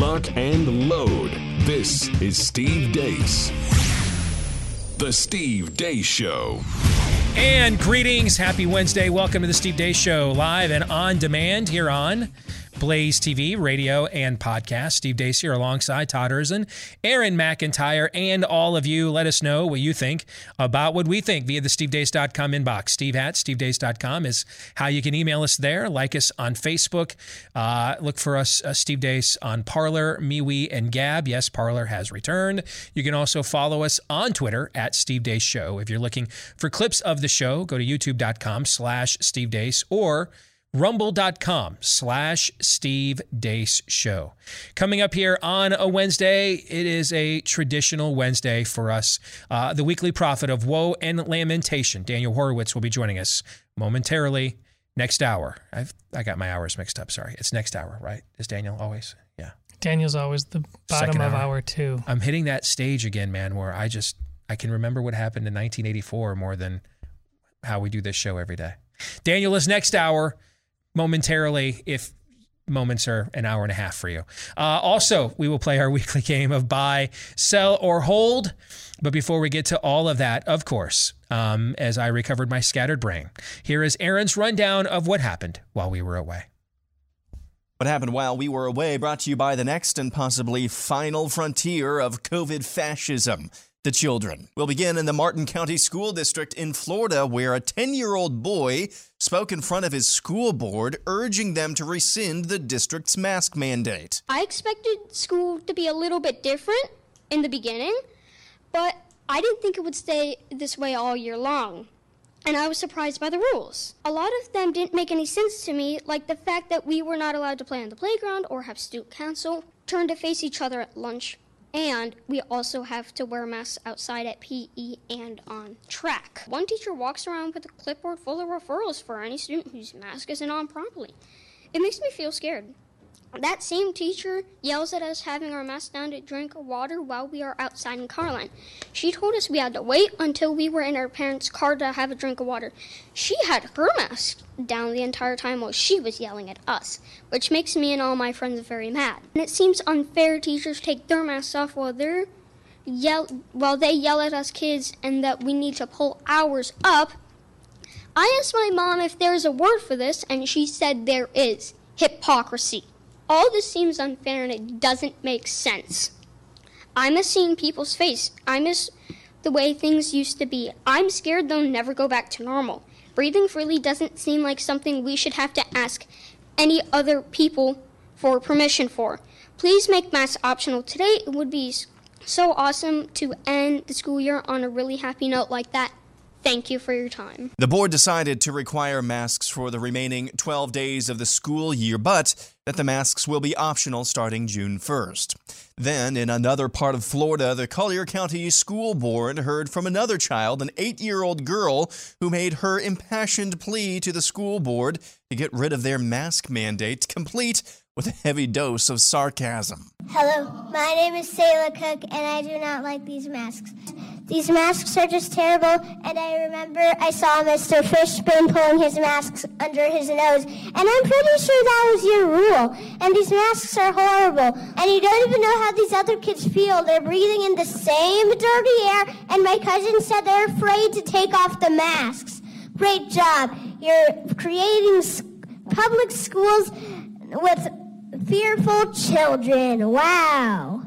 lock, and load. This is Steve Deace. The Steve Deace Show. And greetings. Happy Wednesday. Welcome to the Steve Deace Show, live and on demand here on Blaze TV, radio, and podcast. Steve Deace here alongside Todd Erzen, Aaron McIntyre, and all of you. Let us know what you think about what we think via the stevedeace.com inbox. Steve at stevedeace.com is how you can email us there. Like us on Facebook. Uh, look for us, uh, Steve Deace, on Parler, MeWe, and Gab. Yes, Parler has returned. You can also follow us on Twitter at Steve Deace Show. If you're looking for clips of the show, go to youtube.com slash Steve Deace or rumble.com slash Steve Deace Show. Coming up here on a Wednesday, it is a traditional Wednesday for us. Uh, the weekly prophet of woe and lamentation, Daniel Horowitz, will be joining us momentarily next hour. I've, I got my hours mixed up. Sorry. It's next hour, right? Is Daniel always? Yeah. Daniel's always the bottom Second of hour. hour two. I'm hitting that stage again, man, where I just, I can remember what happened in 1984 more than how we do this show every day. Daniel is next hour momentarily if moments are an hour and a half for you. Uh, also, we will play our weekly game of buy, sell, or hold. But before we get to all of that, of course, um, as I recovered my scattered brain, here is Aaron's rundown of what happened while we were away. What happened while we were away brought to you by the next and possibly final frontier of COVID fascism. The children will begin in the Martin County School District in Florida, where a 10 year old boy spoke in front of his school board, urging them to rescind the district's mask mandate. I expected school to be a little bit different in the beginning, but I didn't think it would stay this way all year long. And I was surprised by the rules. A lot of them didn't make any sense to me, like the fact that we were not allowed to play on the playground or have student council, turn to face each other at lunch, and we also have to wear masks outside at PE and on track. One teacher walks around with a clipboard full of referrals for any student whose mask isn't on properly. It makes me feel scared. That same teacher yells at us having our masks down to drink water while we are outside in Carline. She told us we had to wait until we were in our parents' car to have a drink of water. She had her mask down the entire time while she was yelling at us, which makes me and all my friends very mad. And it seems unfair teachers take their masks off while they're yell while they yell at us kids and that we need to pull ours up. I asked my mom if there's a word for this, and she said there is hypocrisy. All this seems unfair and it doesn't make sense. I miss seeing people's face. I miss the way things used to be. I'm scared they'll never go back to normal. Breathing freely doesn't seem like something we should have to ask any other people for permission for. Please make masks optional today. It would be so awesome to end the school year on a really happy note like that. Thank you for your time. The board decided to require masks for the remaining 12 days of the school year, but that the masks will be optional starting June 1st. Then, in another part of Florida, the Collier County School Board heard from another child, an eight year old girl, who made her impassioned plea to the school board to get rid of their mask mandate, complete with a heavy dose of sarcasm. Hello, my name is Sayla Cook, and I do not like these masks. These masks are just terrible, and I remember I saw Mr. Fishbone pulling his masks under his nose, and I'm pretty sure that was your rule. And these masks are horrible, and you don't even know how these other kids feel. They're breathing in the same dirty air, and my cousin said they're afraid to take off the masks. Great job. You're creating public schools with fearful children. Wow.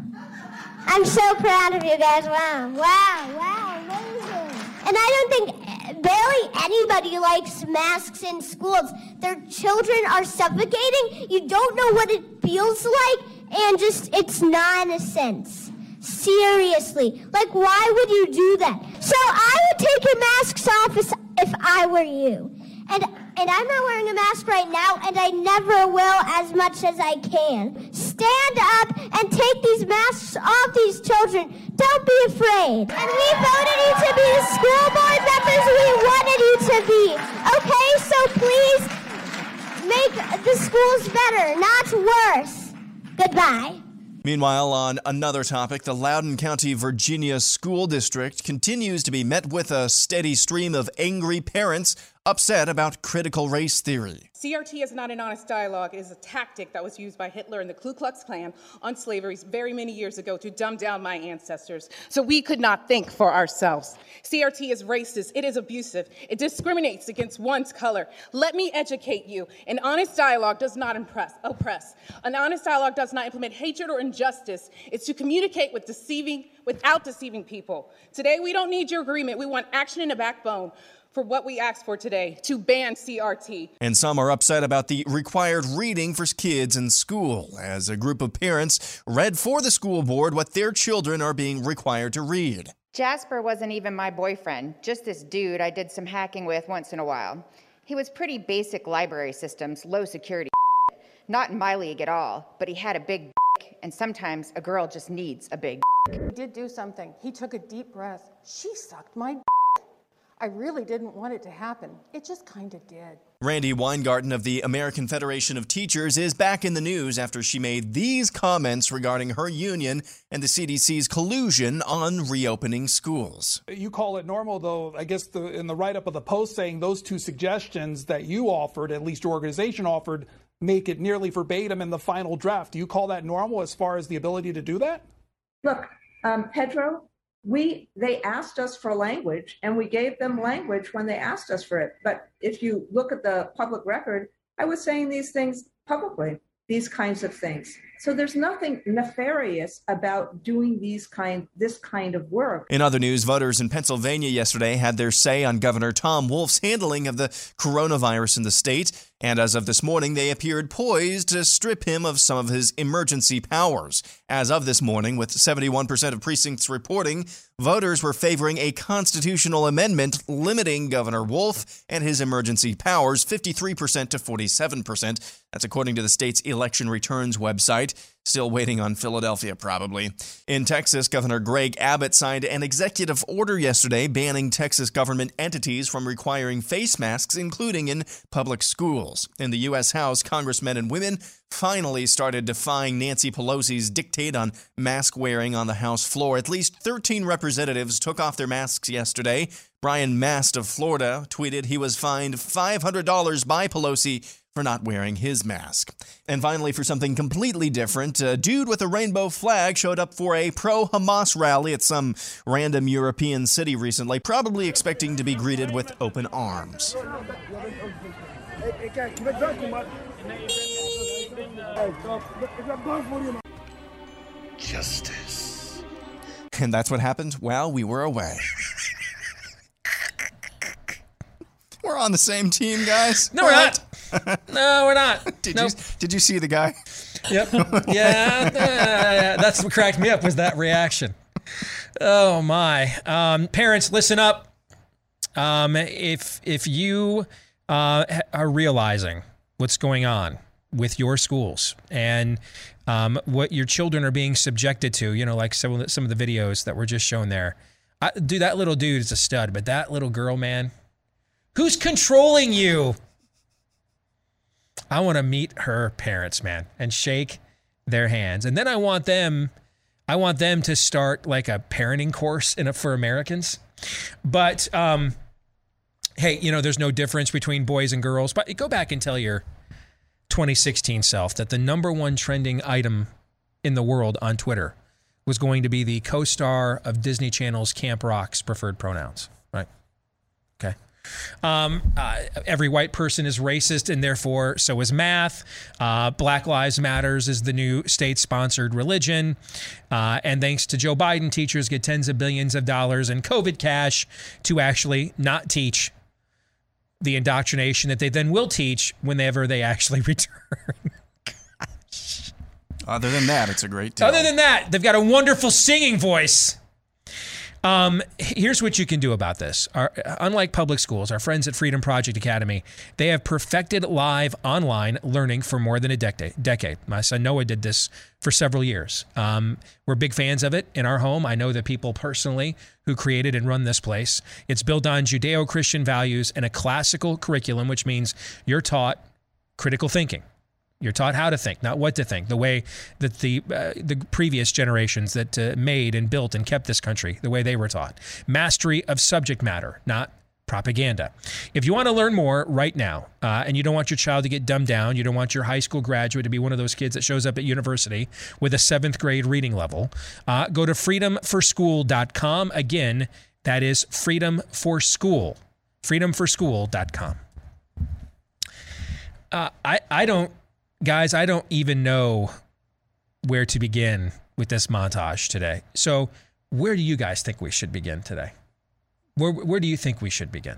I'm so proud of you guys. Wow. Wow. Wow. Amazing. And I don't think barely anybody likes masks in schools. Their children are suffocating. You don't know what it feels like, and just it's nonsense. Seriously. Like, why would you do that? So I would take your masks off if I were you. And and I'm not wearing a mask right now, and I never will as much as I can. Stand up and take these masks off these children. Don't be afraid. And we voted you to be the school board members we wanted you to be. Okay, so please make the schools better, not worse. Goodbye. Meanwhile, on another topic, the Loudoun County, Virginia School District continues to be met with a steady stream of angry parents upset about critical race theory. CRT is not an honest dialogue. It is a tactic that was used by Hitler and the Ku Klux Klan on slavery very many years ago to dumb down my ancestors so we could not think for ourselves. CRT is racist. It is abusive. It discriminates against one's color. Let me educate you. An honest dialogue does not impress, oppress. An honest dialogue does not implement hatred or injustice. It's to communicate with deceiving, without deceiving people. Today, we don't need your agreement. We want action and a backbone for what we asked for today to ban CRT. And some are upset about the required reading for kids in school, as a group of parents read for the school board what their children are being required to read. Jasper wasn't even my boyfriend, just this dude I did some hacking with once in a while. He was pretty basic library systems, low security. Not in my league at all, but he had a big and sometimes a girl just needs a big. He did do something. He took a deep breath. She sucked my I really didn't want it to happen. It just kind of did. Randi Weingarten of the American Federation of Teachers is back in the news after she made these comments regarding her union and the CDC's collusion on reopening schools. You call it normal, though. I guess the, in the write up of the post saying those two suggestions that you offered, at least your organization offered, make it nearly verbatim in the final draft. Do you call that normal as far as the ability to do that? Look, um, Pedro, we they asked us for language and we gave them language when they asked us for it but if you look at the public record i was saying these things publicly these kinds of things. So there's nothing nefarious about doing these kind this kind of work. In other news, voters in Pennsylvania yesterday had their say on Governor Tom Wolf's handling of the coronavirus in the state, and as of this morning, they appeared poised to strip him of some of his emergency powers. As of this morning, with 71% of precincts reporting, voters were favoring a constitutional amendment limiting Governor Wolf and his emergency powers 53% to 47%. That's according to the state's election returns website. Still waiting on Philadelphia, probably. In Texas, Governor Greg Abbott signed an executive order yesterday banning Texas government entities from requiring face masks, including in public schools. In the U.S. House, congressmen and women finally started defying Nancy Pelosi's dictate on mask wearing on the House floor. At least 13 representatives took off their masks yesterday. Brian Mast of Florida tweeted he was fined $500 by Pelosi for not wearing his mask. And finally, for something completely different, a dude with a rainbow flag showed up for a pro Hamas rally at some random European city recently, probably expecting to be greeted with open arms. Justice. And that's what happened while we were away. we're on the same team, guys. No, we're not. no, we're not. Did Nope. you did you see the guy? Yep. Yeah, uh, that's what cracked me up was that reaction. Oh my. Um, parents, listen up. Um, if if you uh, are realizing what's going on with your schools and um, what your children are being subjected to, you know, like some of the, some of the videos that were just shown there. I, dude, that little dude is a stud, but that little girl, man, who's controlling you? I want to meet her parents, man, and shake their hands. And then I want them I want them to start like a parenting course in a, for Americans. But um hey, you know, there's no difference between boys and girls, but go back and tell your 2016 self that the number one trending item in the world on Twitter was going to be the co-star of Disney Channel's Camp Rock's preferred pronouns, right? Okay. Um, uh, every white person is racist, and therefore so is math. Uh, Black Lives Matters is the new state-sponsored religion, uh, and thanks to Joe Biden, teachers get tens of billions of dollars in COVID cash to actually not teach the indoctrination that they then will teach whenever they actually return. Other than that, it's a great deal. Other than that, they've got a wonderful singing voice. Um, here's what you can do about this. Our, unlike public schools, our friends at Freedom Project Academy, they have perfected live online learning for more than a decade. Decade. My son Noah did this for several years. Um, we're big fans of it in our home. I know the people personally who created and run this place. It's built on Judeo-Christian values and a classical curriculum, which means you're taught critical thinking. You're taught how to think, not what to think. The way that the uh, the previous generations that uh, made and built and kept this country, the way they were taught. Mastery of subject matter, not propaganda. If you want to learn more right now, uh, and you don't want your child to get dumbed down, you don't want your high school graduate to be one of those kids that shows up at university with a seventh grade reading level, uh, go to freedomforschool.com. Again, that is freedom for school, freedomforschool.com. Uh, I, I don't, guys, I don't even know where to begin with this montage today. So, where do you guys think we should begin today? Where, where do you think we should begin?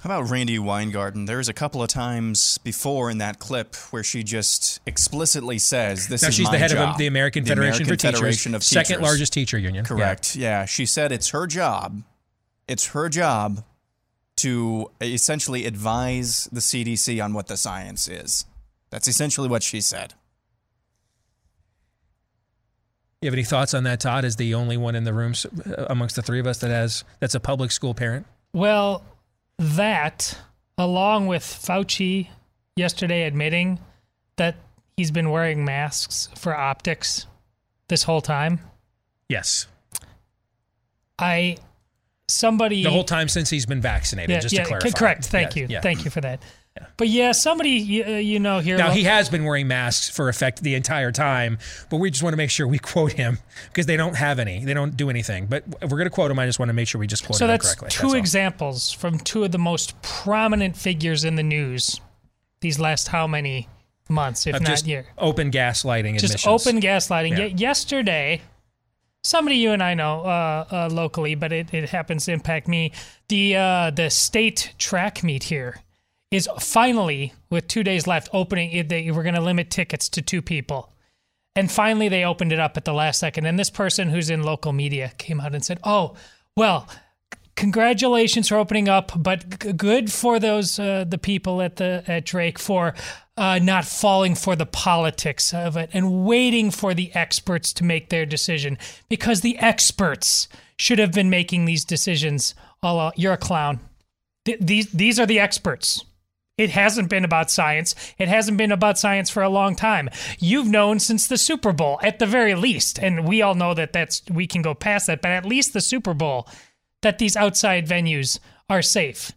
How about Randi Weingarten? There's a couple of times before in that clip where she just explicitly says, "This now is she's my the head job." of the American The Federation American for Federation Teachers, second Teachers. largest teacher union. Yeah. Correct. Yeah. She said it's her job. It's her job to essentially advise the CDC on what the science is. That's essentially what she said. You have any thoughts on that, Todd? As the only one in the room uh, amongst the three of us that has that's a public school parent. Well, that, along with Fauci yesterday admitting that he's been wearing masks for optics this whole time, Yes, I somebody the whole time since he's been vaccinated. just yeah, to clarify. correct. Thank Yeah, you, yeah. thank you for that. But yeah, somebody you, uh, you know here. Now he has been wearing masks for effect the entire time, but we just want to make sure we quote him because they don't have any. They don't do anything. But if we're going to quote him, I just want to make sure we just quote so him that's correctly. two all. examples from two of the most prominent figures in the news these last how many months, if Of not year. open gaslighting just admissions. open gaslighting. Yeah. Ye- yesterday, somebody you and I know uh, uh, locally, but it, it happens to impact me. The uh, the state track meet here is finally, with two days left, opening. It, they were going to limit tickets to two people. And finally, they opened it up at the last second. And this person who's in local media came out and said, Oh, well, congratulations for opening up, but g- good for those uh, the people at the at Drake for uh, not falling for the politics of it and waiting for the experts to make their decision because the experts should have been making these decisions. All you're a clown. Th- these these are the experts. It hasn't been about science. It hasn't been about science for a long time. You've known since the Super Bowl, at the very least, and we all know that that's we can go past that, but at least the Super Bowl, that these outside venues are safe.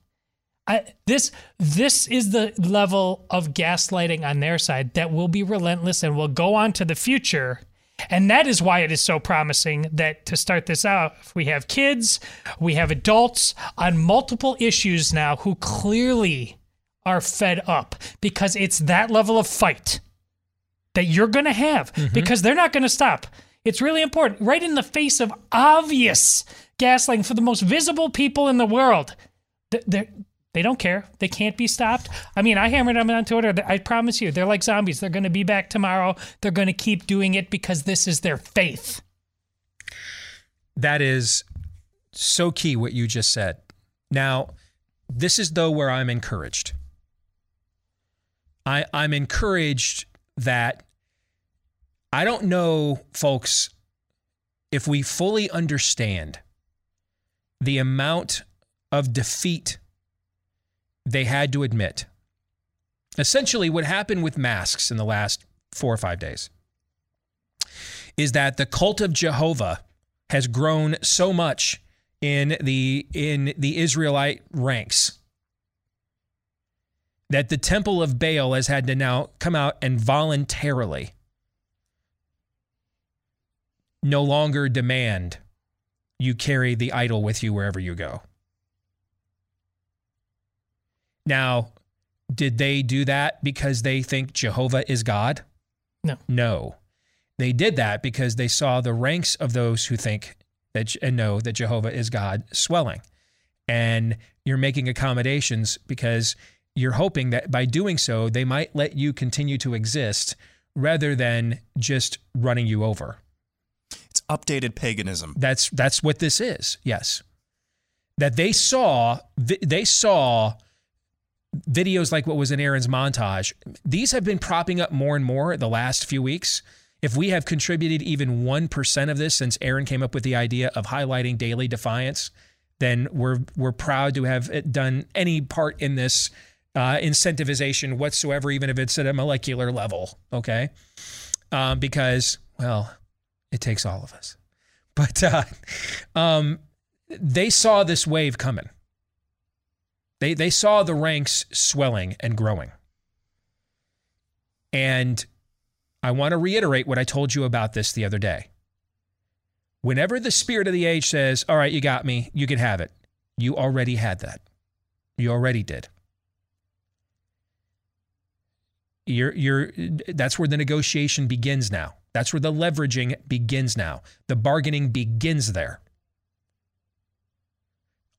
I, this this is the level of gaslighting on their side that will be relentless and will go on to the future. And that is why it is so promising that to start this out, we have kids, we have adults on multiple issues now who clearly are fed up because it's that level of fight that you're going to have mm-hmm. because they're not going to stop. It's really important. Right in the face of obvious gaslighting for the most visible people in the world, they're, they don't care. They can't be stopped. I mean, I hammered them on Twitter. I promise you, they're like zombies. They're going to be back tomorrow. They're going to keep doing it because this is their faith. That is so key what you just said. Now, this is though where I'm encouraged. I, I'm encouraged that I don't know, folks, if we fully understand the amount of defeat they had to admit. Essentially, what happened with masks in the last four or five days is that the cult of Jehovah has grown so much in the in the Israelite ranks that the temple of Baal has had to now come out and voluntarily no longer demand you carry the idol with you wherever you go. Now, did they do that because they think Jehovah is God? No. No. They did that because they saw the ranks of those who think that and know that Jehovah is God swelling. And you're making accommodations because you're hoping that by doing so, they might let you continue to exist rather than just running you over. It's updated paganism. That's that's what this is. Yes. That they saw they saw videos like what was in Aaron's montage. These have been propping up more and more the last few weeks. If we have contributed even 1% of this since Aaron came up with the idea of highlighting daily defiance, then we're we're proud to have done any part in this uh, incentivization whatsoever, even if it's at a molecular level. Okay, um, because well, it takes all of us. But uh, um, they saw this wave coming, They, they saw the ranks swelling and growing. And I want to reiterate what I told you about this the other day. Whenever the spirit of the age says, All right, you got me, you can have it, you already had that. You already did. You're, you're, that's where the negotiation begins now. That's where the leveraging begins now. The bargaining begins there.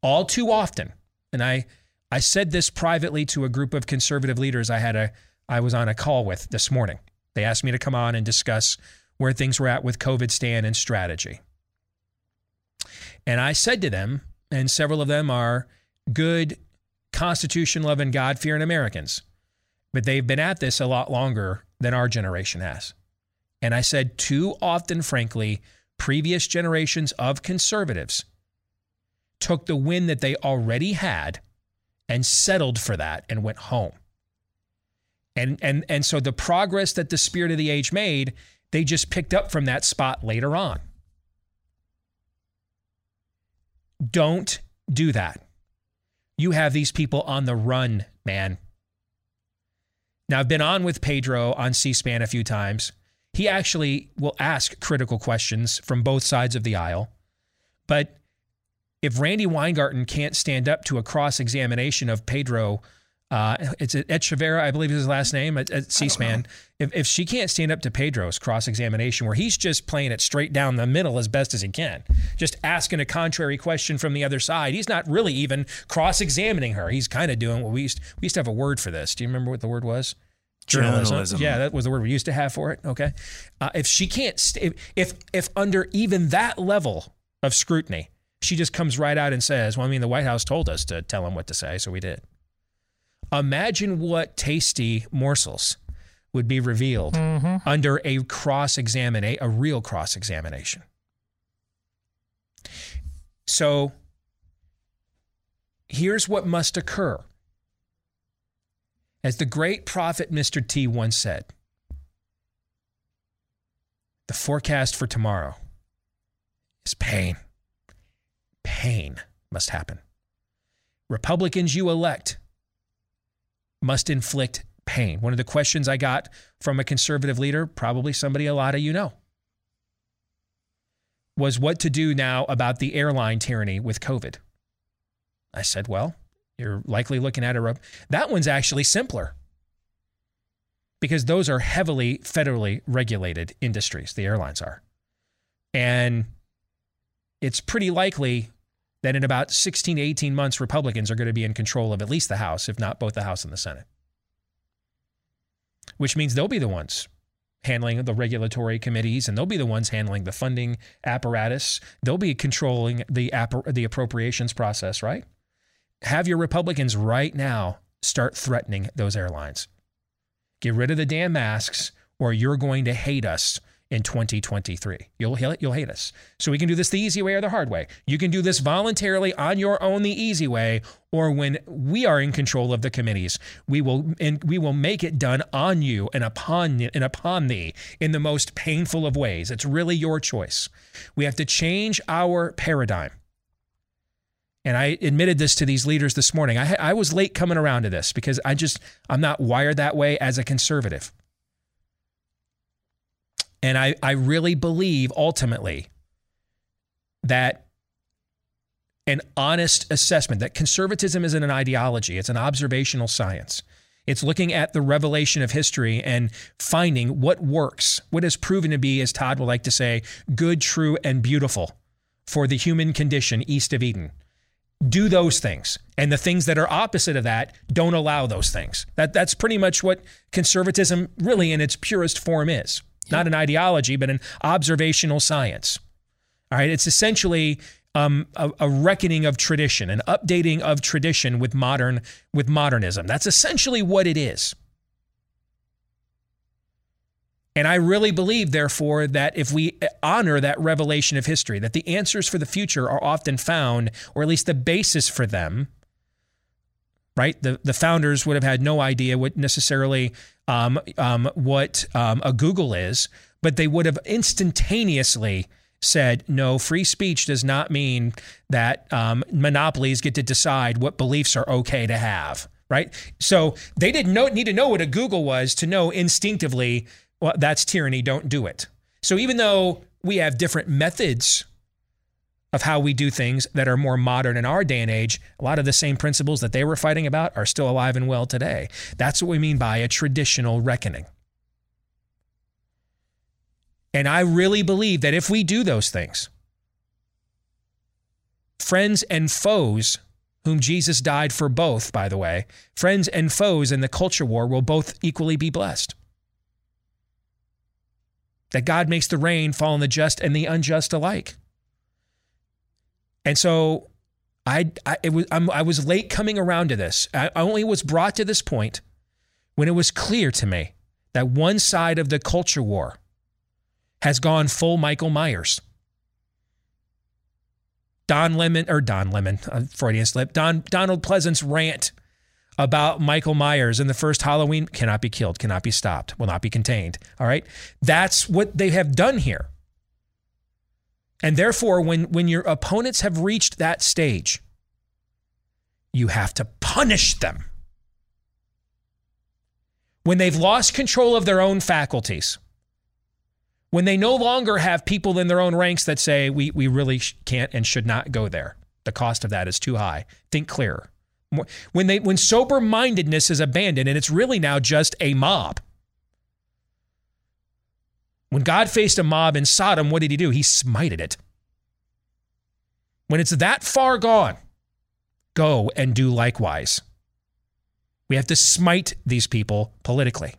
All too often, and I, I said this privately to a group of conservative leaders I had a I was on a call with this morning. They asked me to come on and discuss where things were at with COVID stand and strategy. And I said to them, and several of them are good Constitution loving, God fearing Americans, but they've been at this a lot longer than our generation has. And I said, too often, frankly, previous generations of conservatives took the win that they already had and settled for that and went home. And and and so the progress that the spirit of the age made, they just picked up from that spot later on. Don't do that. You have these people on the run, man. Now, I've been on with Pedro on C SPAN a few times. He actually will ask critical questions from both sides of the aisle. But if Randi Weingarten can't stand up to a cross examination of Pedro uh, it's Echeverria, I believe is his last name at, at C-SPAN. If, if she can't stand up to Pedro's cross-examination, where he's just playing it straight down the middle as best as he can, just asking a contrary question from the other side, he's not really even cross-examining her. He's kind of doing what we used. We used to have a word for this. Do you remember what the word was? Journalism. Journalism. Yeah, that was the word we used to have for it. Okay, uh, if she can't, st- if, if if under even that level of scrutiny, she just comes right out and says, "Well, I mean, the White House told us to tell him what to say, so we did." Imagine what tasty morsels would be revealed mm-hmm. under a cross examination, a real cross examination. So here's what must occur. As the great prophet Mr. T once said, the forecast for tomorrow is pain. Pain must happen. Republicans you elect must inflict pain. One of the questions I got from a conservative leader, probably somebody a lot of you know, was what to do now about the airline tyranny with COVID. I said, well, you're likely looking at a. That one's actually simpler because those are heavily federally regulated industries, the airlines are. And it's pretty likely that in about 16 to 18 months, Republicans are going to be in control of at least the House, if not both the House and the Senate. Which means they'll be the ones handling the regulatory committees and they'll be the ones handling the funding apparatus. They'll be controlling the, the appropriations process, right? Have your Republicans right now start threatening those airlines. Get rid of the damn masks or you're going to hate us in 2023. You'll you'll hate us. So we can do this the easy way or the hard way. You can do this voluntarily on your own the easy way or when we are in control of the committees, we will and we will make it done on you and upon and upon thee in the most painful of ways. It's really your choice. We have to change our paradigm. And I admitted this to these leaders this morning. I, I was late coming around to this because I just, I'm not wired that way as a conservative. And I, I really believe ultimately that an honest assessment, that conservatism isn't an ideology, it's an observational science. It's looking at the revelation of history and finding what works, what has proven to be, as Todd would like to say, good, true, and beautiful for the human condition east of Eden. Do those things. And the things that are opposite of that, don't allow those things. That, that's pretty much what conservatism, really, in its purest form, is not an ideology, but an observational science. All right, it's essentially um, a, a, reckoning of tradition, an updating of tradition with modern with modernism. That's essentially what it is. And I really believe, therefore, that if we honor that revelation of history, that the answers for the future are often found, or at least the basis for them, right? The, the founders would have had no idea what necessarily um, um, what um, a Google is, but they would have instantaneously said, no, free speech does not mean that um, monopolies get to decide what beliefs are okay to have, right? So they didn't know, need to know what a Google was to know instinctively, well, that's tyranny, don't do it. So even though we have different methods of how we do things that are more modern in our day and age, a lot of the same principles that they were fighting about are still alive and well today. That's what we mean by a traditional reckoning. And I really believe that if we do those things, friends and foes, whom Jesus died for both, by the way, friends and foes in the culture war will both equally be blessed. That God makes the rain fall on the just and the unjust alike. And so I, I, was, I'm, I was late coming around to this. I only was brought to this point when it was clear to me that one side of the culture war has gone full Michael Myers. Don Lemon or Don Lemon, Freudian slip. Don Donald Pleasence's rant about Michael Myers in the first Halloween cannot be killed, cannot be stopped, will not be contained. All right, that's what they have done here. And therefore, when when your opponents have reached that stage, you have to punish them. When they've lost control of their own faculties, when they no longer have people in their own ranks that say, we, we really can't and should not go there. The cost of that is too high. Think clearer. When, they, when sober mindedness is abandoned and it's really now just a mob. When God faced a mob in Sodom, what did he do? He smited it. When it's that far gone, go and do likewise. We have to smite these people politically.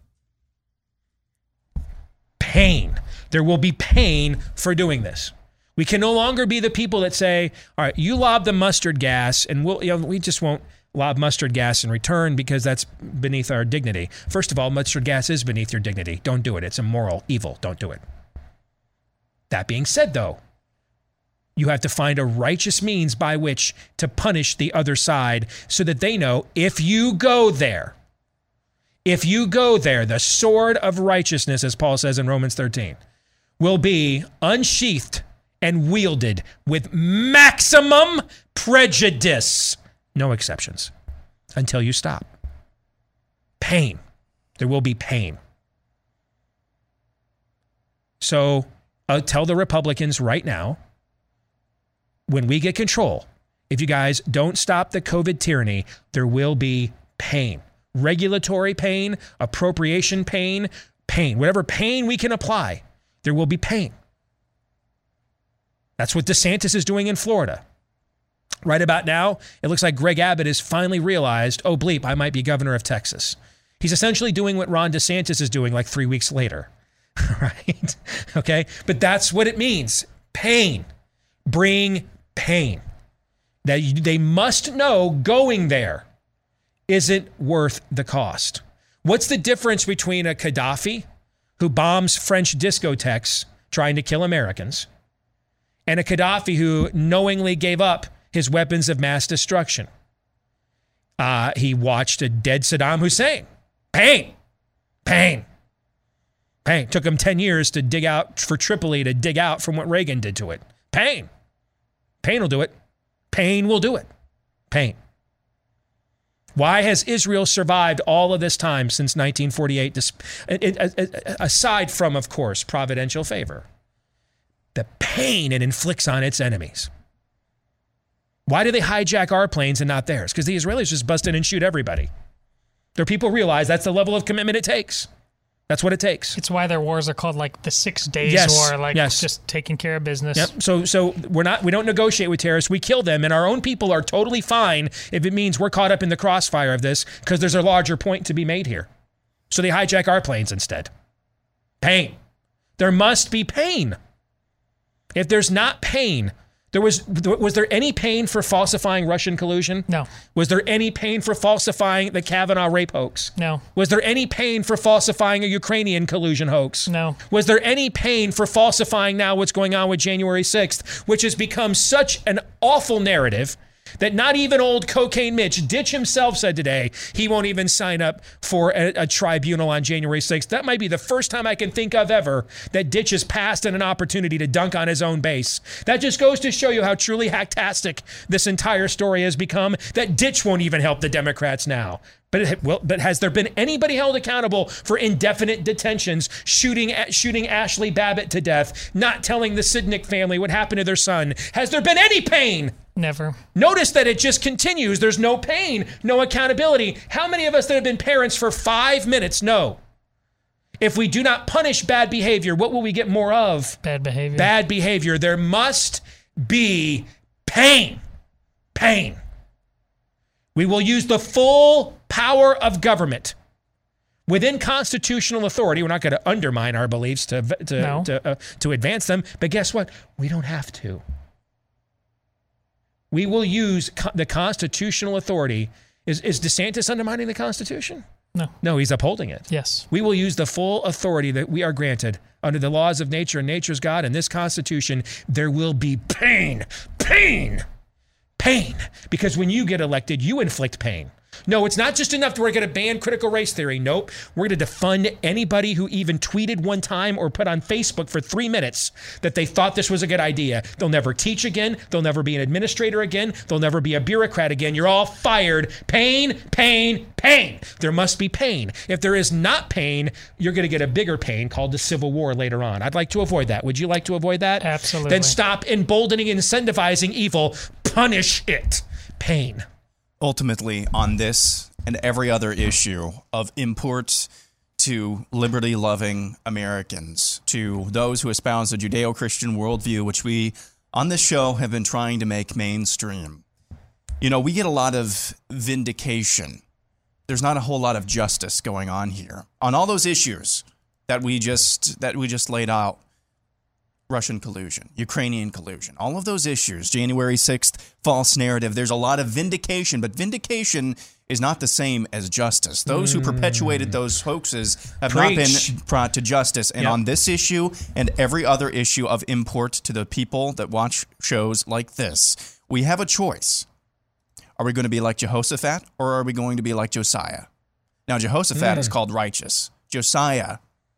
Pain there will be pain for doing this. We can no longer be the people that say, all right, you lob the mustard gas and we'll, you know, we just won't lob mustard gas in return because that's beneath our dignity. First of all, mustard gas is beneath your dignity. Don't do it. It's immoral, evil. Don't do it. That being said, though, you have to find a righteous means by which to punish the other side so that they know if you go there, if you go there, the sword of righteousness, as Paul says in Romans 13, will be unsheathed and wielded with maximum prejudice. No exceptions until you stop. Pain. There will be pain. So uh, tell the Republicans right now when we get control, if you guys don't stop the COVID tyranny, there will be pain. Regulatory pain, appropriation pain, pain, whatever pain we can apply there will be pain. That's what DeSantis is doing in Florida. Right about now, it looks like Greg Abbott has finally realized, oh, bleep, I might be governor of Texas. He's essentially doing what Ron DeSantis is doing like three weeks later. right? Okay. But that's what it means pain. Bring pain. That they must know going there isn't worth the cost. What's the difference between a Gaddafi who bombs French discotheques trying to kill Americans, and a Gaddafi who knowingly gave up his weapons of mass destruction. Uh, he watched a dead Saddam Hussein. Pain, pain, pain. Took him 10 years to dig out for Tripoli to dig out from what Reagan did to it. Pain. Pain will do it. Pain will do it. Pain. Why has Israel survived all of this time since 1948, aside from, of course, providential favor? The pain it inflicts on its enemies. Why do they hijack our planes and not theirs? Because the Israelis just bust in and shoot everybody. Their people realize that's the level of commitment it takes. That's what it takes. It's why their wars are called like the Six Days yes, War, like yes. just taking care of business. Yep. So so we're not we don't negotiate with terrorists. We kill them, and our own people are totally fine if it means we're caught up in the crossfire of this because there's a larger point to be made here. So they hijack our planes instead. Pain. There must be pain. If there's not pain, there was was there any pain for falsifying Russian collusion? No. Was there any pain for falsifying the Kavanaugh rape hoax? No. Was there any pain for falsifying a Ukrainian collusion hoax? No. Was there any pain for falsifying now what's going on with January 6th, which has become such an awful narrative that not even old cocaine Mitch, Ditch himself said today he won't even sign up for a, a tribunal on January 6th. That might be the first time I can think of ever that Ditch has passed in an opportunity to dunk on his own base. That just goes to show you how truly hacktastic this entire story has become that Ditch won't even help the Democrats now. But, it, well, but has there been anybody held accountable for indefinite detentions, shooting shooting Ashley Babbitt to death, not telling the Sicknick family what happened to their son? Has there been any pain? Never. Notice that it just continues. There's no pain, no accountability. How many of us that have been parents for five minutes know? If we do not punish bad behavior, what will we get more of? Bad behavior. Bad behavior. There must be pain. Pain. We will use the full power of government within constitutional authority. We're not going to undermine our beliefs to to No. to, uh, to advance them, but guess what? We don't have to. We will use co- the constitutional authority. Is is DeSantis undermining the Constitution? No. No, he's upholding it. Yes. We will use the full authority that we are granted under the laws of nature and nature's God and this Constitution. There will be pain, pain, pain. Because when you get elected, you inflict pain. No, it's not just enough that we're going to ban critical race theory. Nope. We're going to defund anybody who even tweeted one time or put on Facebook for three minutes that they thought this was a good idea. They'll never teach again. They'll never be an administrator again. They'll never be a bureaucrat again. You're all fired. Pain, pain, pain. There must be pain. If there is not pain, you're going to get a bigger pain called the Civil War later on. I'd like to avoid that. Would you like to avoid that? Absolutely. Then stop emboldening and incentivizing evil. Punish it. Pain. Ultimately on this and every other issue of import to liberty loving Americans, to those who espouse a Judeo Christian worldview, which we on this show have been trying to make mainstream. You know, we get a lot of vindication. There's not a whole lot of justice going on here on all those issues that we just that we just laid out. Russian collusion, Ukrainian collusion, all of those issues, January 6th, false narrative. There's a lot of vindication, but vindication is not the same as justice. Those who perpetuated mm. those hoaxes have not been brought to justice. And Yep. on this issue and every other issue of import to the people that watch shows like this, we have a choice. Are we going to be like Jehoshaphat or are we going to be like Josiah? Now, Jehoshaphat is hmm. called righteous. Josiah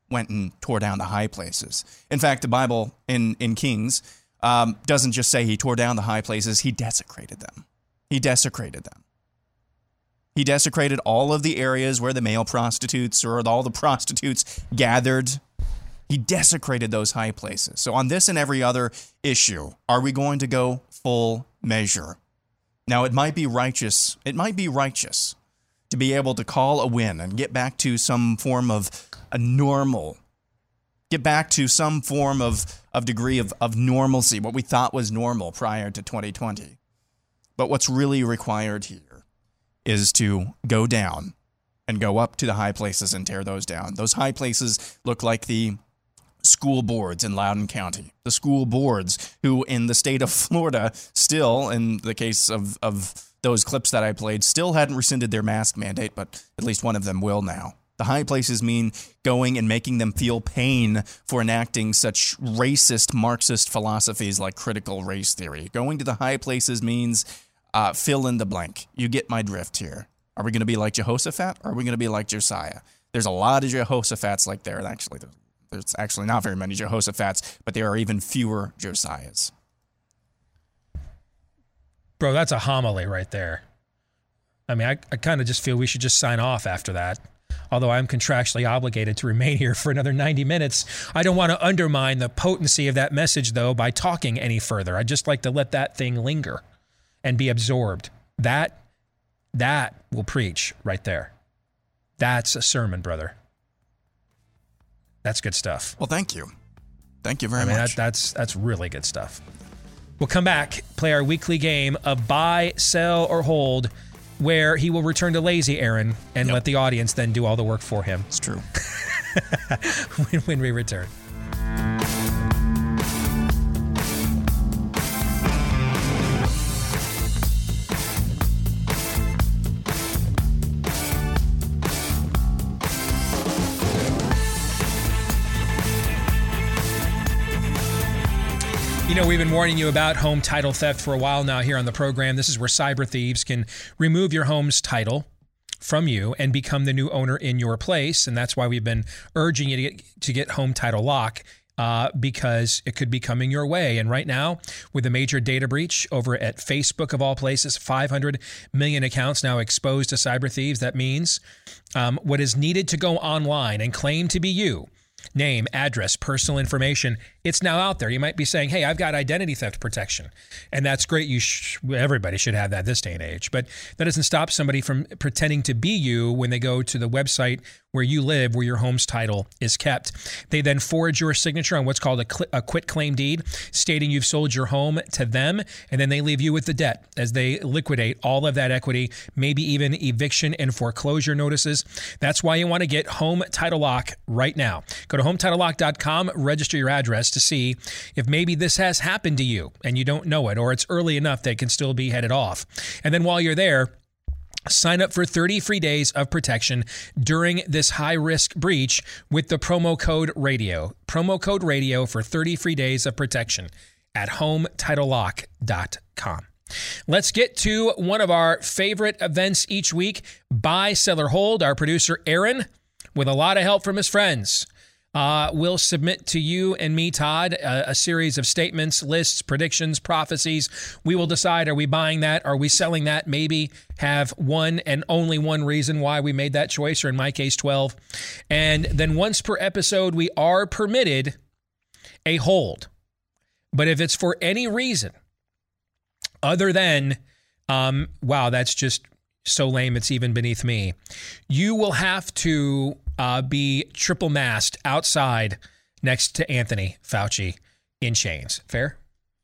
went and tore down the high places. In fact, the Bible in, in Kings um, doesn't just say he tore down the high places, he desecrated them. He desecrated them. He desecrated all of the areas where the male prostitutes or all the prostitutes gathered. He desecrated those high places. So, on this and every other issue, are we going to go full measure? Now, it might be righteous. It might be righteous to be able to call a win and get back to some form of a normal, get back to some form of, of degree of, of normalcy, what we thought was normal prior to 2020. But what's really required here is to go down and go up to the high places and tear those down. Those high places look like the school boards in Loudoun County. The school boards who in the state of Florida still, in the case of, of those clips that I played, still hadn't rescinded their mask mandate, but at least one of them will now. The high places mean going and making them feel pain for enacting such racist Marxist philosophies like critical race theory. Going to the high places means uh, fill in the blank. You get my drift here. Are we going to be like Jehoshaphat or are we going to be like Josiah? There's a lot of Jehoshaphat's like there. Actually, there's- actually not very many Jehoshaphat's, but there are even fewer Josiahs. Bro, that's a homily right there. I mean, I, I kind of just feel we should just sign off after that. Although I'm contractually obligated to remain here for another 90 minutes, I don't want to undermine the potency of that message, though, by talking any further. I'd just like to let that thing linger and be absorbed. That, that will preach right there. That's a sermon, brother. That's good stuff. Well, thank you. Thank you very I mean, much. that, that's that's really good stuff. We'll come back, play our weekly game of buy, sell, or hold, where he will return to lazy Aaron and let the audience then do all the work for him. It's true. when, when we return. You know, we've been warning you about home title theft for a while now here on the program. This is where cyber thieves can remove your home's title from you and become the new owner in your place. And that's why we've been urging you to get, to get home title lock. Uh, because it could be coming your way. And right now, with a major data breach over at Facebook, of all places, 500 million accounts now exposed to cyber thieves. That means um, what is needed to go online and claim to be you name, address, personal information, it's now out there. You might be saying, "Hey, I've got identity theft protection." And that's great. You sh- everybody should have that this day and age. But that doesn't stop somebody from pretending to be you when they go to the website where you live, where your home's title is kept. They then forge your signature on what's called a, cl- a quit claim deed, stating you've sold your home to them, and then they leave you with the debt as they liquidate all of that equity, maybe even eviction and foreclosure notices. That's why you want to get Home Title Lock right now. Go to HometitleLock.com, register your address to see if maybe this has happened to you and you don't know it, or it's early enough that can still be headed off. And then while you're there, Sign up for 30 free days of protection during this high risk breach with the promo code radio. Promo code radio for 30 free days of protection at hometitlelock.com. Let's get to one of our favorite events each week buy, sell, or hold. Our producer, Aaron, with a lot of help from his friends uh, will submit to you and me, Todd, a, a, series of statements, lists, predictions, prophecies. We will decide are we buying that? Are we selling that? Maybe have one and only one reason why we made that choice, or in my case, 12. And then once per episode, we are permitted a hold. But if it's for any reason other than, um, wow, that's just so lame, it's even beneath me, you will have to uh, be triple masked outside next to Anthony Fauci in chains. Fair?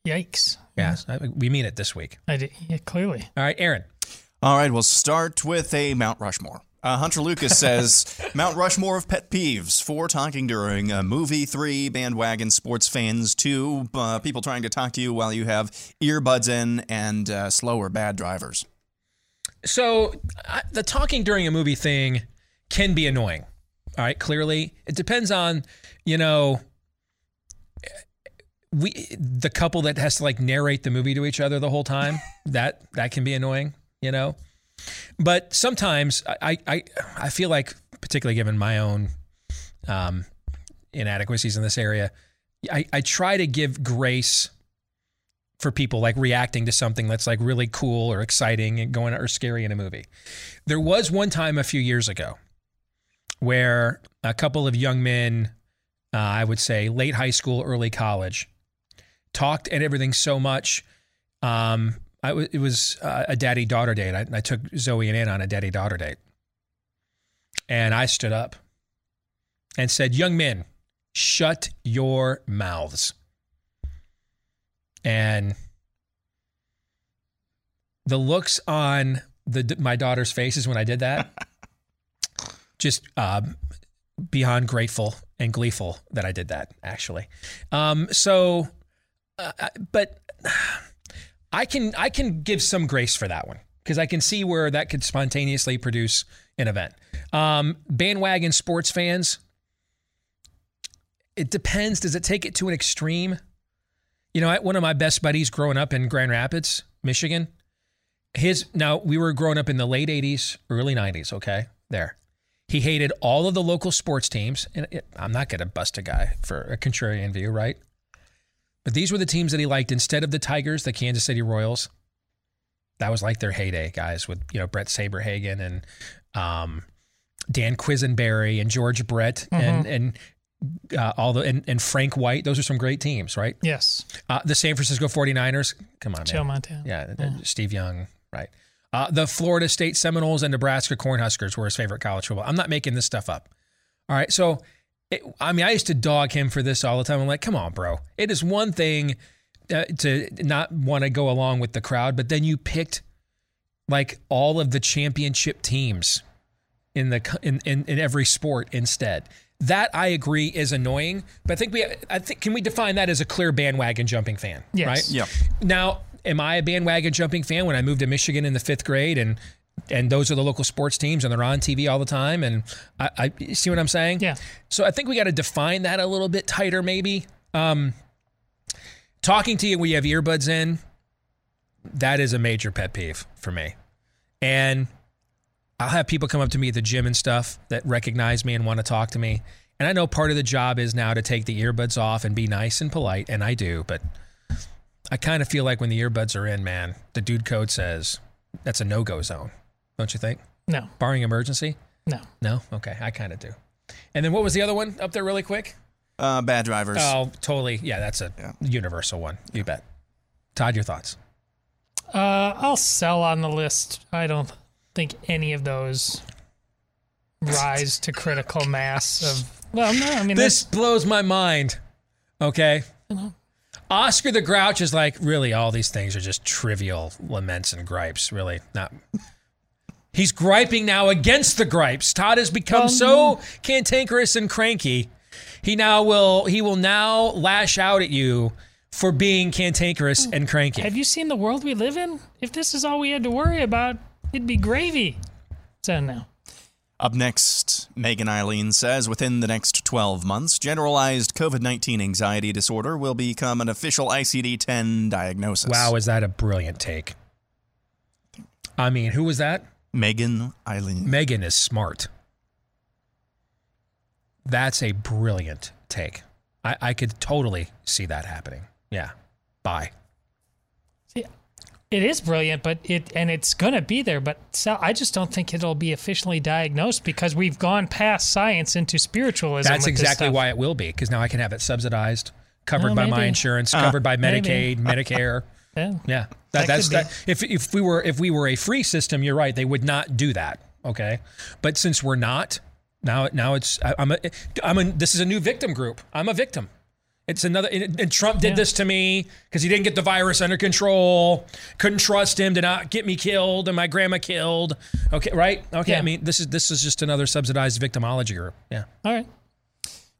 Yikes. Yes, yeah. we mean it this week. I did, yeah, clearly. All right, Aaron. All right, we'll start with a Mount Rushmore. Uh, Hunter Lucas says Mount Rushmore of pet peeves for talking during a movie, three bandwagon sports fans, two uh, people trying to talk to you while you have earbuds in, and uh, slower bad drivers. So the talking during a movie thing can be annoying. All right, clearly it depends on, you know, we the couple that has to like narrate the movie to each other the whole time. that that can be annoying, you know. But sometimes I I I feel like, particularly given my own um, inadequacies in this area, I, I try to give grace for people like reacting to something that's like really cool or exciting and going or scary in a movie. There was one time a few years ago where a couple of young men, uh, I would say late high school, early college, talked and everything so much. Um, w- it was uh, a daddy daughter date. I, I took Zoe and Ann on a daddy daughter date. And I stood up and said, Young men, shut your mouths. And the looks on the my daughter's faces when I did that just uh, beyond grateful and gleeful that I did that, actually. Um, so, uh, but I can I can give some grace for that one because I can see where that could spontaneously produce an event. Um, bandwagon sports fans, it depends. Does it take it to an extreme? You know, one of my best buddies growing up in Grand Rapids, Michigan. His now we were growing up in the late '80s, early '90s. Okay, there. He hated all of the local sports teams. And it, I'm not going to bust a guy for a contrarian view, right? But these were the teams that he liked instead of the Tigers, the Kansas City Royals. That was like their heyday, guys, with you know Bret Saberhagen and um, Dan Quisenberry and George Brett mm-hmm. and and uh, all the and, and, Frank White. Those are some great teams, right? Yes. Uh, the San Francisco 49ers. Come on, Joe man. Montana. Yeah, yeah, Steve Young, right? Uh, the Florida State Seminoles and Nebraska Cornhuskers were his favorite college football. I'm not making this stuff up. All right. So, it, I mean, I used to dog him for this all the time. I'm like, come on, bro. It is one thing uh, to not want to go along with the crowd, but then you picked like all of the championship teams in the in, in, in every sport instead. That I agree is annoying, but I think we I think can we define that as a clear bandwagon jumping fan, yes. right? Yeah. Now, am I a bandwagon jumping fan when I moved to Michigan in the fifth grade and and those are the local sports teams and they're on TV all the time and I, I see what I'm saying? Yeah. So I think we got to define that a little bit tighter maybe. Um, talking to you when you have earbuds in, that is a major pet peeve for me. And I'll have people come up to me at the gym and stuff that recognize me and want to talk to me. And I know part of the job is now to take the earbuds off and be nice and polite, and I do, but I kind of feel like when the earbuds are in, man, the dude code says that's a no go zone. Don't you think? No. Barring emergency? No. No? Okay, I kind of do. And then what was the other one up there, really quick? Uh, bad drivers. Oh, totally. Yeah, that's a Yeah. universal one. You bet. Todd, your thoughts? Uh, I'll sell on the list. I don't think any of those rise to critical mass of. Well, no, I mean This blows my mind. Okay. Oscar the Grouch is like, really, all these things are just trivial laments and gripes. Really, not. He's griping now against the gripes. Todd has become Um, so cantankerous and cranky. He now will he will now lash out at you for being cantankerous and cranky. Have you seen the world we live in? If this is all we had to worry about, it'd be gravy. So no. Up next, Megan Eileen says within the next 12 months, generalized COVID 19 anxiety disorder will become an official ICD 10 diagnosis. Wow, is that a brilliant take? I mean, who was that? Megan Eileen. Megan is smart. That's a brilliant take. I, I could totally see that happening. Yeah. Bye. It is brilliant, but it and it's gonna be there. But so, I just don't think it'll be officially diagnosed because we've gone past science into spiritualism. That's exactly why it will be, because now I can have it subsidized, covered Well, by my maybe. insurance, Uh, covered by maybe. Medicaid, Medicare. Yeah. Yeah, That that, that's that. If if we were if we were a free system, you're right. They would not do that. Okay, but since we're not, now now it's I, I'm a I'm a this is a new victim group. I'm a victim. It's another and and Trump did Yeah. this to me because he didn't get the virus under control. Couldn't trust him to not get me killed and my grandma killed. Okay, right? Okay, Yeah. I mean this is this is just another subsidized victimology group. Yeah. All right.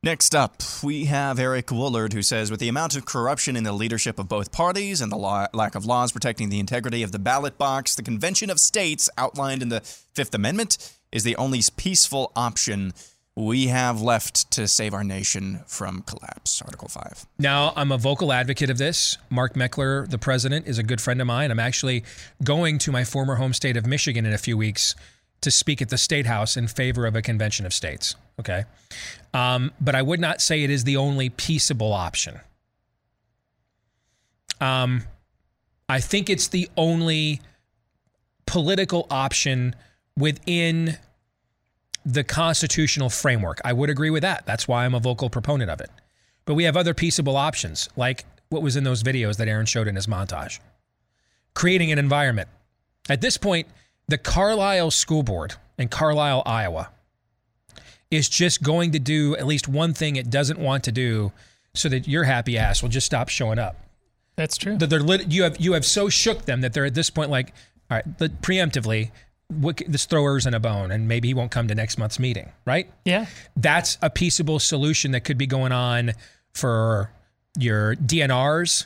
Next up, we have Eric Woolard, who says with the amount of corruption in the leadership of both parties and the law- lack of laws protecting the integrity of the ballot box, the Convention of States outlined in the Fifth Amendment is the only peaceful option we have left to save our nation from collapse. Article 5. Now, I'm a vocal advocate of this. Mark Meckler, the president, is a good friend of mine. I'm actually going to my former home state of Michigan in a few weeks to speak at the state house in favor of a convention of states. Okay. Um, but I would not say it is the only peaceable option. Um, I think it's the only political option within the constitutional framework. I would agree with that. That's why I'm a vocal proponent of it. But we have other peaceable options, like what was in those videos that Aaron showed in his montage. Creating an environment. At this point, the Carlisle School Board in Carlisle, Iowa, is just going to do at least one thing it doesn't want to do so that your happy ass will just stop showing up. That's true. That they're lit, you have you have so shook them that they're at this point like, all right, preemptively, this throwers in a bone, and maybe he won't come to next month's meeting, right? Yeah. that's a peaceable solution that could be going on for your DNRs,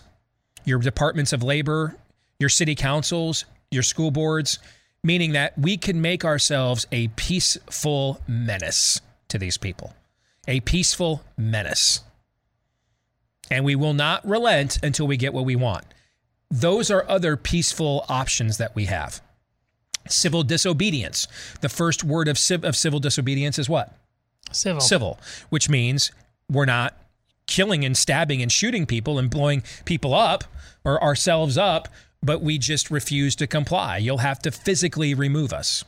your departments of labor, your city councils, your school boards, meaning that we can make ourselves a peaceful menace to these people, a peaceful menace. And we will not relent until we get what we want. Those are other peaceful options that we have. Civil disobedience. The first word of, civ- of civil disobedience is what? Civil. civil, which means we're not killing and stabbing and shooting people and blowing people up or ourselves up, but we just refuse to comply. You'll have to physically remove us.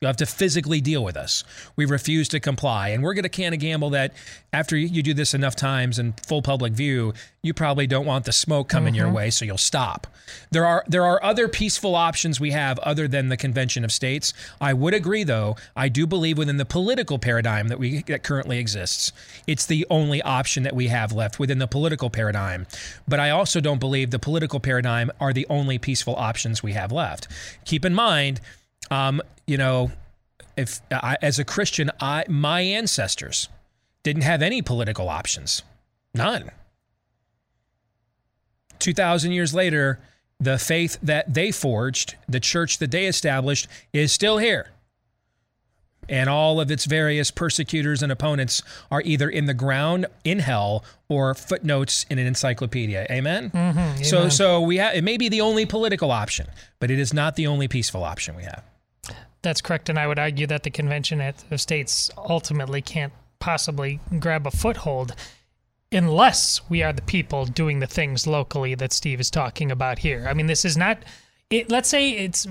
You'll have to physically deal with us. We refuse to comply. And we're going to can a gamble that after you do this enough times in full public view, you probably don't want the smoke coming your mm-hmm. way, so you'll stop. There are there are other peaceful options we have other than the Convention of States. I would agree though, I do believe within the political paradigm that we that currently exists, it's the only option that we have left within the political paradigm. But I also don't believe the political paradigm are the only peaceful options we have left. Keep in mind, um, you know, if I, as a Christian, I my ancestors didn't have any political options, none. Two thousand years later, the faith that they forged, the church that they established, is still here. and all of its various persecutors and opponents are either in the ground in hell or footnotes in an encyclopedia. Amen. Mhm, So, amen. so we have it may be the only political option, but it is not the only peaceful option we have. That's correct, and I would argue that the Convention of States ultimately can't possibly grab a foothold unless we are the people doing the things locally that Steve is talking about here. I mean, this is not. It, let's say it's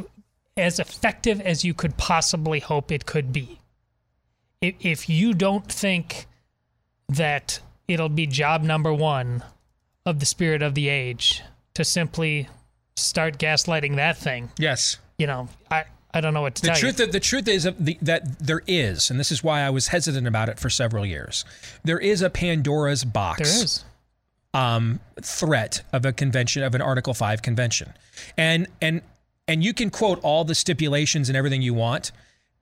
as effective as you could possibly hope it could be. If, if you don't think that it'll be job number one of the spirit of the age to simply start gaslighting that thing, Yes. you know, I I don't know what to The tell truth, you. the, the truth is the, that there is, and this is why I was hesitant about it for several years. There is a Pandora's box. There is. um, threat of a convention of an Article Five convention, and and and you can quote all the stipulations and everything you want,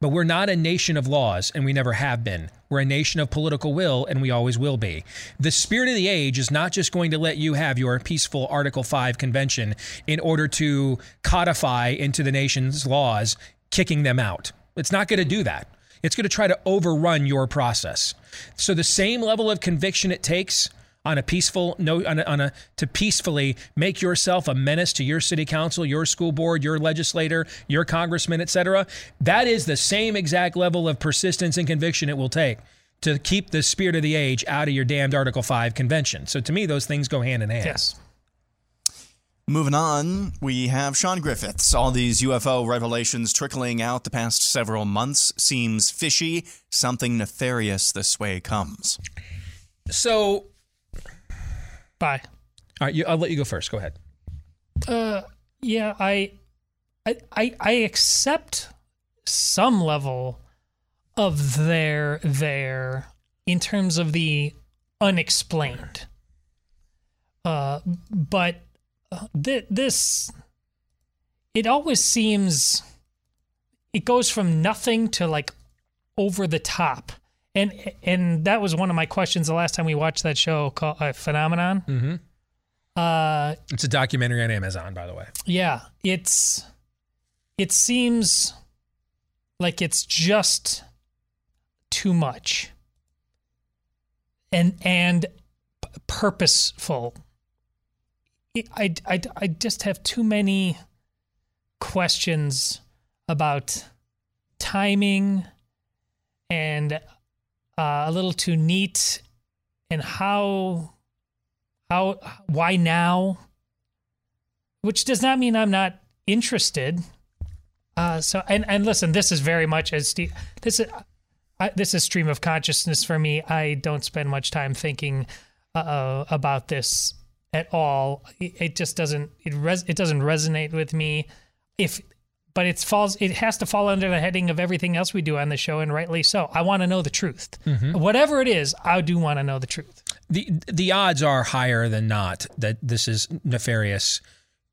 but we're not a nation of laws, and we never have been. We're a nation of political will, and we always will be. The spirit of the age is not just going to let you have your peaceful Article Five convention in order to codify into the nation's laws, kicking them out. It's not going to do that. It's going to try to overrun your process. So the same level of conviction it takes on a peaceful no on a, on a to peacefully make yourself a menace to your city council, your school board, your legislator, your congressman, etc. That is the same exact level of persistence and conviction it will take to keep the spirit of the age out of your damned Article 5 convention. So to me those things go hand in hand. Yes. Moving on, we have Sean Griffiths. All these UFO revelations trickling out the past several months seems fishy. Something nefarious this way comes. So Bye. all right, you, I'll let you go first. Go ahead. Uh, yeah, I, I, I, I accept some level of their there in terms of the unexplained. Uh, but uh, th- this, it always seems, it goes from nothing to like over the top. And and that was one of my questions the last time we watched that show called uh, Phenomenon. Mm-hmm. Uh, It's a documentary on Amazon, by the way. yeah, it's it seems like it's just too much and and purposeful. I, I I just have too many questions about timing and uh, a little too neat and how how why now which does not mean i'm not interested. Uh so and and listen this is very much as steve this is I, this is stream of consciousness for me. I don't spend much time thinking uh, about this at all. It, it just doesn't it res, it doesn't resonate with me. If but it falls it has to fall under the heading of everything else we do on the show and rightly so i want to know the truth mm-hmm. whatever it is i do want to know the truth the the odds are higher than not that this is nefarious.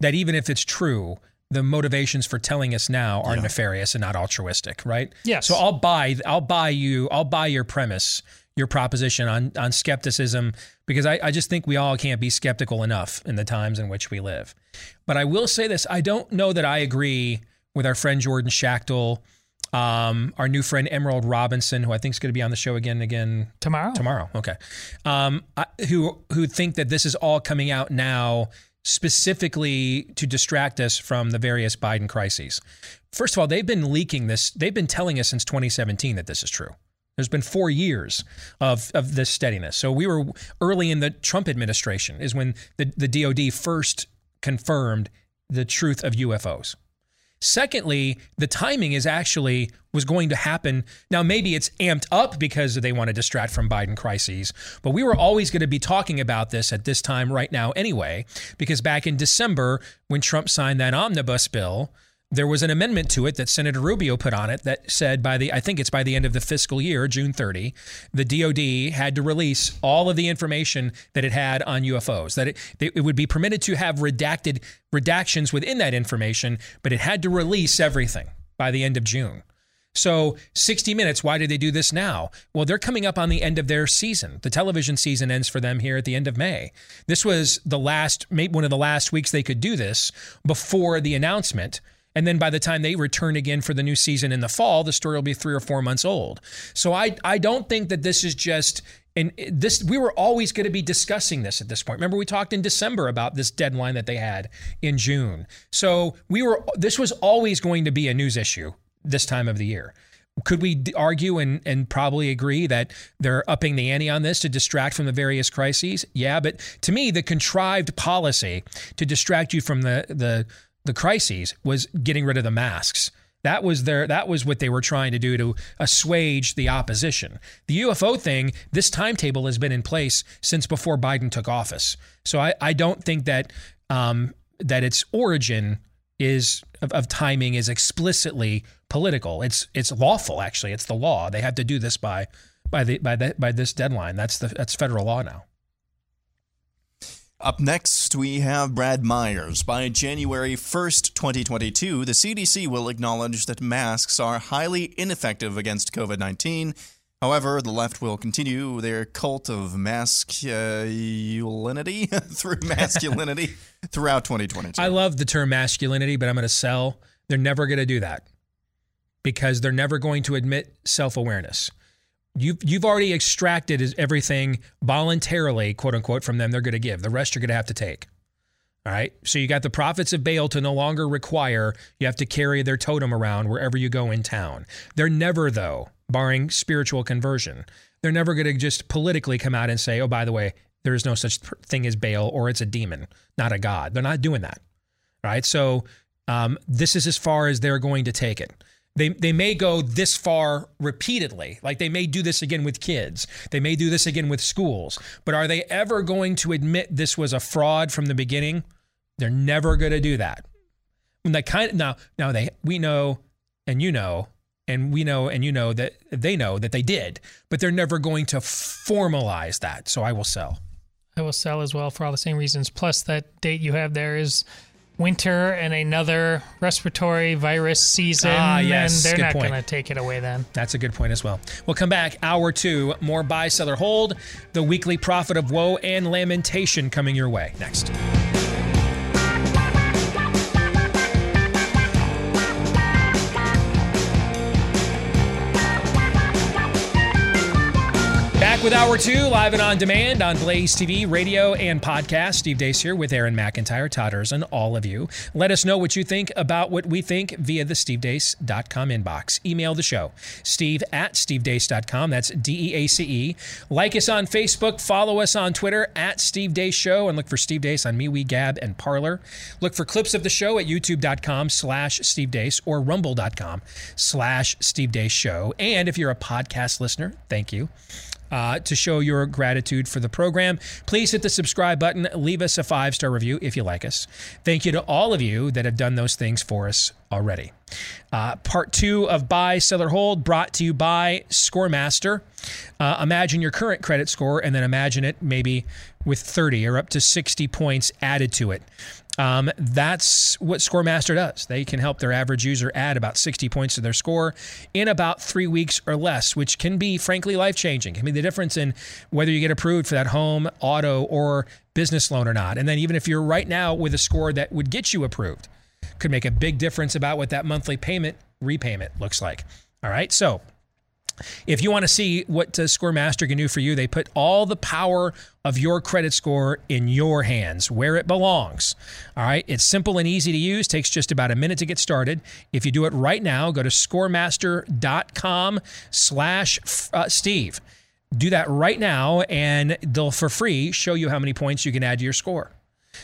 That even if it's true, the motivations for telling us now are nefarious and not altruistic, right? Yes. So I'll buy I'll buy you I'll buy your premise, your proposition on on skepticism because I, I just think we all can't be skeptical enough in the times in which we live. But I will say this: I don't know that I agree with our friend Jordan Schachtel. Um, our new friend Emerald Robinson, who I think is going to be on the show again again tomorrow. Tomorrow, okay. Um, I, who who think that this is all coming out now specifically to distract us from the various Biden crises. First of all, they've been leaking this. They've been telling us since 2017 that this is true. There's been four years of, of this steadiness. So we were early in the Trump administration is when the, the DOD first confirmed the truth of UFOs. Secondly, the timing is actually was going to happen. Now, maybe it's amped up because they want to distract from Biden crises, but we were always going to be talking about this at this time right now anyway, because back in December, when Trump signed that omnibus bill, there was an amendment to it that Senator Rubio put on it that said by the I think it's by the end of the fiscal year, June 30, the DoD had to release all of the information that it had on UFOs. That it, it would be permitted to have redacted redactions within that information, but it had to release everything by the end of June. So 60 minutes, why did they do this now? Well, they're coming up on the end of their season. The television season ends for them here at the end of May. This was the last, one of the last weeks they could do this before the announcement And then by the time they return again for the new season in the fall, the story will be three or four months old. So I, I don't think that this is just and this we were always going to be discussing this at this point. Remember we talked in December about this deadline that they had in June. So we were this was always going to be a news issue this time of the year. Could we argue and, and probably agree that they're upping the ante on this to distract from the various crises? Yeah, but to me, the contrived policy to distract you from the the the crises was getting rid of the masks. That was their that was what they were trying to do to assuage the opposition. The UFO thing, this timetable has been in place since before Biden took office. So I, I don't think that um, that its origin is of, of timing is explicitly political. It's it's lawful actually. It's the law. They have to do this by by the by the, by this deadline. That's the that's federal law now. Up next, we have Brad Myers. By January 1st, 2022, the CDC will acknowledge that masks are highly ineffective against COVID 19. However, the left will continue their cult of masculinity through masculinity throughout 2022. I love the term masculinity, but I'm going to sell. They're never going to do that because they're never going to admit self awareness you've you've already extracted everything voluntarily, quote unquote, from them. They're going to give. The rest you're going to have to take. All right. So you got the prophets of Baal to no longer require you have to carry their totem around wherever you go in town. They're never, though, barring spiritual conversion, they're never going to just politically come out and say, oh, by the way, there is no such thing as Baal or it's a demon, not a god. They're not doing that. Right. So um, this is as far as they're going to take it they they may go this far repeatedly. Like they may do this again with kids. They may do this again with schools. But are they ever going to admit this was a fraud from the beginning? They're never going to do that. When they kind of now now they we know and you know and we know and you know that they know that they did but they're never going to formalize that. So i will sell. I will sell as well for all the same reasons. Plus that date you have there is winter and another respiratory virus season. Ah, yes. And they're good not going to take it away then. That's a good point as well. We'll come back. Hour two, more buy, seller, hold. The weekly prophet of woe and lamentation coming your way next. With Hour 2, live and on demand on Blaze TV, radio, and podcast. Steve Deace here with Aaron McIntyre, Todd and all of you. Let us know what you think about what we think via the stevedeace.com inbox. Email the show, steve at stevedeace.com. That's D E A C E. Like us on Facebook, follow us on Twitter at Steve Deace Show, and look for Steve Deace on MeWe, Gab, and Parler. Look for clips of the show at youtube.com slash Steve Deace or rumble.com slash Steve Deace Show. And if you're a podcast listener, thank you uh, to show your gratitude for the program. Please hit the subscribe button. Leave us a five star review if you like us. Thank you to all of you that have done those things for us already. Uh, part two of Buy, Seller, Hold brought to you by Scoremaster. Uh, imagine your current credit score and then imagine it maybe with 30 or up to 60 points added to it. Um, that's what Scoremaster does. They can help their average user add about 60 points to their score in about three weeks or less, which can be, frankly, life changing. Can be the difference in whether you get approved for that home, auto, or business loan or not. And then, even if you're right now with a score that would get you approved, could make a big difference about what that monthly payment repayment looks like. All right. So, if you want to see what uh, Scoremaster can do for you, they put all the power of your credit score in your hands, where it belongs. All right, it's simple and easy to use. Takes just about a minute to get started. If you do it right now, go to scoremaster.com/steve. Uh, do that right now, and they'll for free show you how many points you can add to your score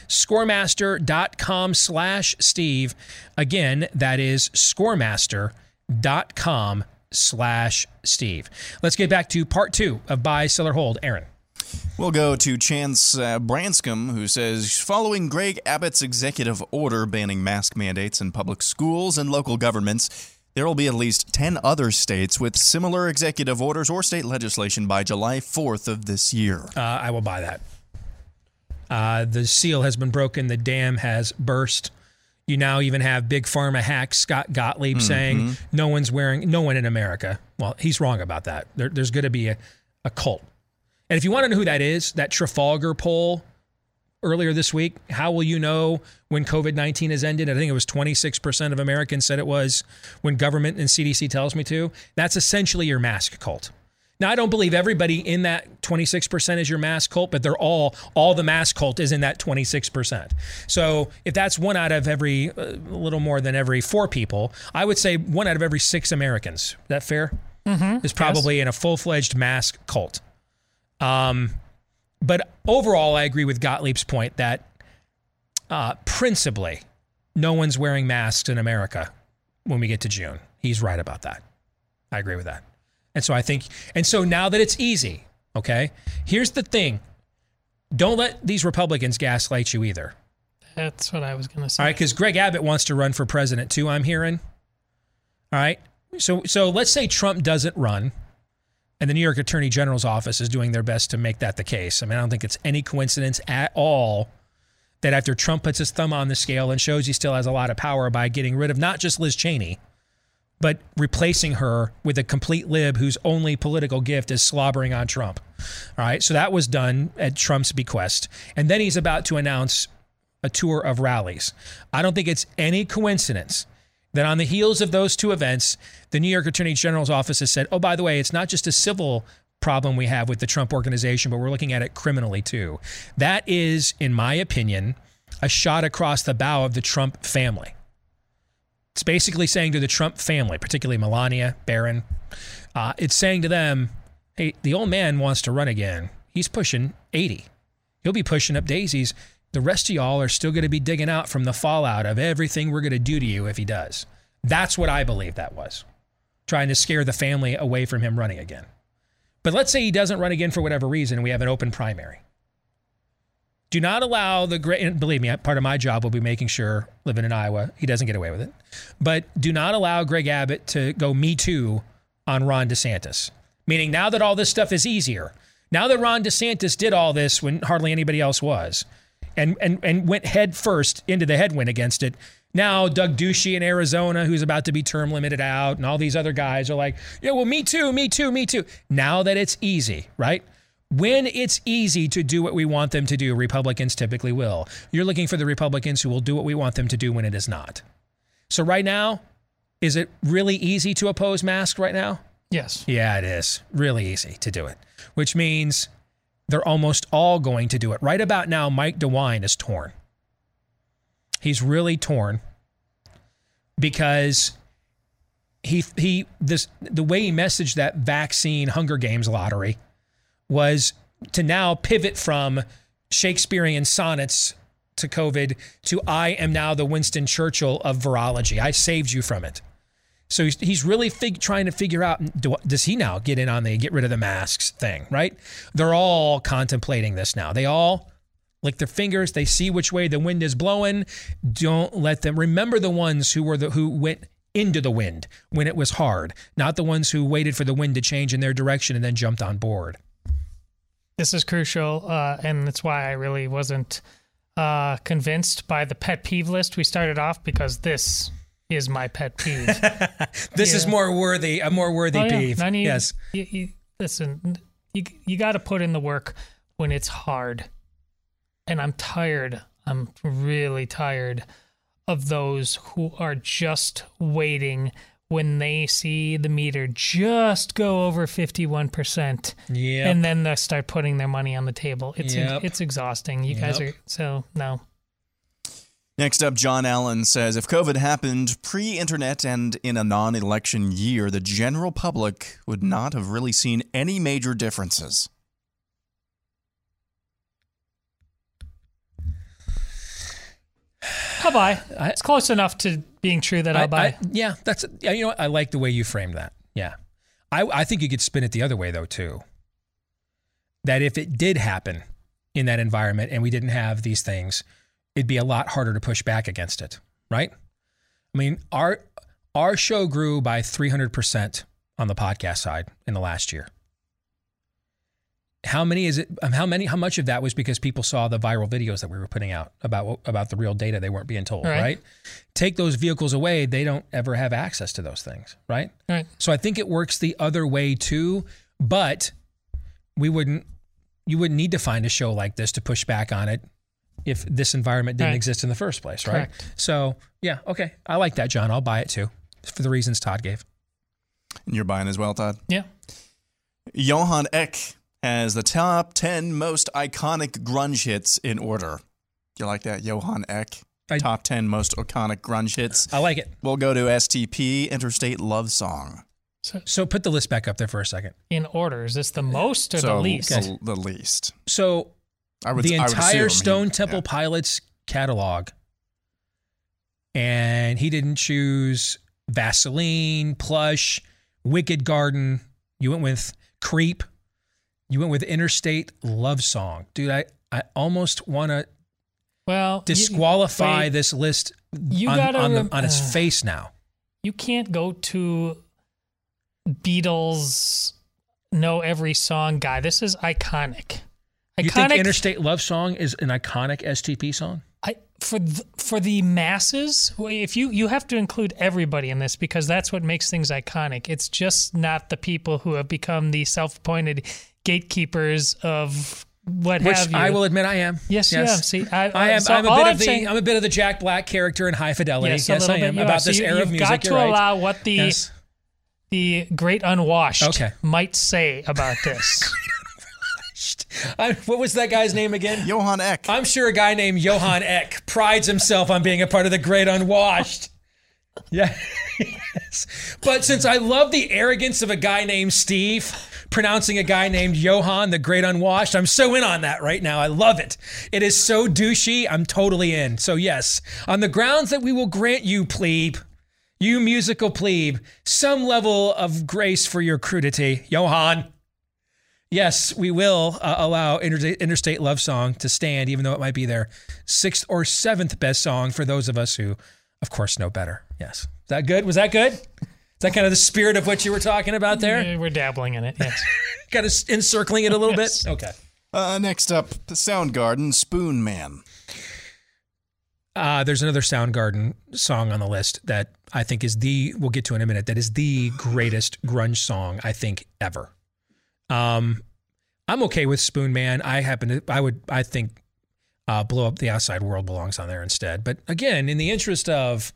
scoremaster.com slash steve again that is scoremaster.com slash Steve. Let's get back to part two of Buy, Seller, Hold. Aaron. We'll go to Chance uh, Branscombe, who says Following Greg Abbott's executive order banning mask mandates in public schools and local governments, there will be at least 10 other states with similar executive orders or state legislation by July 4th of this year. Uh, I will buy that. Uh, the seal has been broken, the dam has burst. You now even have big pharma hack Scott Gottlieb mm-hmm. saying no one's wearing, no one in America. Well, he's wrong about that. There, there's going to be a, a cult. And if you want to know who that is, that Trafalgar poll earlier this week. How will you know when COVID 19 has ended? I think it was 26% of Americans said it was when government and CDC tells me to. That's essentially your mask cult. Now, I don't believe everybody in that 26% is your mask cult, but they're all, all the mask cult is in that 26%. So if that's one out of every, uh, a little more than every four people, I would say one out of every six Americans. Is that fair? Mm-hmm. Is probably in a full fledged mask cult. Um, but overall, I agree with Gottlieb's point that uh, principally, no one's wearing masks in America when we get to June. He's right about that. I agree with that. And so I think, and so now that it's easy, okay, here's the thing don't let these Republicans gaslight you either. That's what I was going to say. All right, because Greg Abbott wants to run for president too, I'm hearing. All right. So so let's say Trump doesn't run and the New York Attorney General's office is doing their best to make that the case. I mean, I don't think it's any coincidence at all that after Trump puts his thumb on the scale and shows he still has a lot of power by getting rid of not just Liz Cheney, but replacing her with a complete lib whose only political gift is slobbering on Trump. All right. So that was done at Trump's bequest. And then he's about to announce a tour of rallies. I don't think it's any coincidence that on the heels of those two events, the New York Attorney General's office has said, oh, by the way, it's not just a civil problem we have with the Trump organization, but we're looking at it criminally too. That is, in my opinion, a shot across the bow of the Trump family. It's basically saying to the Trump family, particularly Melania, Barron, uh, it's saying to them, hey, the old man wants to run again. He's pushing 80. He'll be pushing up daisies. The rest of y'all are still going to be digging out from the fallout of everything we're going to do to you if he does. That's what I believe that was. Trying to scare the family away from him running again. But let's say he doesn't run again for whatever reason we have an open primary. Do not allow the great, believe me, part of my job will be making sure, living in Iowa, he doesn't get away with it. But do not allow Greg Abbott to go me too on Ron DeSantis. Meaning now that all this stuff is easier, now that Ron DeSantis did all this when hardly anybody else was, and, and, and went head first into the headwind against it, now Doug Ducey in Arizona, who's about to be term limited out, and all these other guys are like, yeah, well, me too, me too, me too. Now that it's easy, right? When it's easy to do what we want them to do, Republicans typically will. You're looking for the Republicans who will do what we want them to do when it is not. So, right now, is it really easy to oppose masks right now? Yes. Yeah, it is. Really easy to do it, which means they're almost all going to do it. Right about now, Mike DeWine is torn. He's really torn because he he this the way he messaged that vaccine Hunger Games lottery was to now pivot from Shakespearean sonnets to COVID to I am now the Winston Churchill of virology. I saved you from it. So he's, he's really fig- trying to figure out do, does he now get in on the get rid of the masks thing, right? They're all contemplating this now. They all lick their fingers. They see which way the wind is blowing. Don't let them remember the ones who were the who went into the wind when it was hard, not the ones who waited for the wind to change in their direction and then jumped on board. This is crucial, uh, and that's why I really wasn't uh, convinced by the pet peeve list we started off because this is my pet peeve. this Yeah. is more worthy, a more worthy Oh, yeah. peeve. None yes. You, you, listen, you you got to put in the work when it's hard, and I'm tired. I'm really tired of those who are just waiting when they see the meter just go over 51% Yep. and then they start putting their money on the table it's Yep. it's exhausting you guys are so no Next up, John Allen says if COVID happened pre internet and in a non election year, the general public would not have really seen any major differences. I'll buy it's close enough to being true that i'll I- buy I- yeah, that's yeah, you know what? I like the way you framed that. Yeah, I I think you could spin it the other way though too. That if it did happen in that environment and we didn't have these things, it'd be a lot harder to push back against it, right? I mean, our our show grew by three hundred percent on the podcast side in the last year. How many is it? um, How many? How much of that was because people saw the viral videos that we were putting out about about the real data they weren't being told, Right. right? Take those vehicles away, they don't ever have access to those things, right? Right. So I think it works the other way too, but we wouldn't. You wouldn't need to find a show like this to push back on it if this environment didn't Right. exist in the first place, right? Correct. So yeah, okay, I like that, John. I'll buy it too for the reasons Todd gave. And you're buying as well, Todd? Yeah. Johan Eck has the top 10 most iconic grunge hits in order. You like that, Johan Eck? I- top 10 most iconic grunge hits. I like it. We'll go to STP, Interstate Love Song. So So put the list back up there for a second. in order, is this the most or so the least? The, the least. So I would, the I would entire he- Stone Temple yeah. Pilots catalog, and he didn't choose Vaseline, Plush, Wicked Garden. You went with Creep. You went with Interstate Love Song, dude. I I almost want to Well, you- disqualify wait, this list You on, gotta on, the, on its uh, face now. You can't go to Beatles know every song guy. This is iconic. You think Interstate Love Song is an iconic STP song? I, for the, for the masses, if you you have to include everybody in this because that's what makes things iconic. It's just not the people who have become the self-appointed gatekeepers of what Which have you. I will admit I am. Yes, you have. See, I- I am. so I'm a bit I'm of the. saying- I'm a bit of the Jack Black character in High Fidelity. Yes, Yes, a little I bit am you are. about So this you- era you've got to right. allow what the Yes. the great unwashed Okay. might say about this. I, what was that guy's name again? Johan Eck. I'm sure a guy named Johan Eck prides himself on being a part of the great unwashed. Yeah. yes. But since I love the arrogance of a guy named Steve pronouncing a guy named Johan the great unwashed, I'm so in on that right now. I love it. It is so douchey. I'm totally in. So, yes, on the grounds that we will grant you, plebe, you musical plebe, some level of grace for your crudity, Johan. Yes, we will uh, allow Inter- Interstate Love Song to stand, even though it might be their sixth or seventh best song for those of us who, of course, know better. Yes. Is that good? Was that good? Is that kind of the spirit of what you were talking about there? We're dabbling in it. Yes. kind of encircling it a little Yes. bit? Okay. Uh, next up, Soundgarden, Spoon Man. Uh, there's another Soundgarden song on the list that I think is the, we'll get to in a minute, that is the greatest grunge song I think ever. Um, I'm okay with Spoon Man. I happen to, I would, I think uh, Blow Up the Outside World belongs on there instead. But again, in the interest of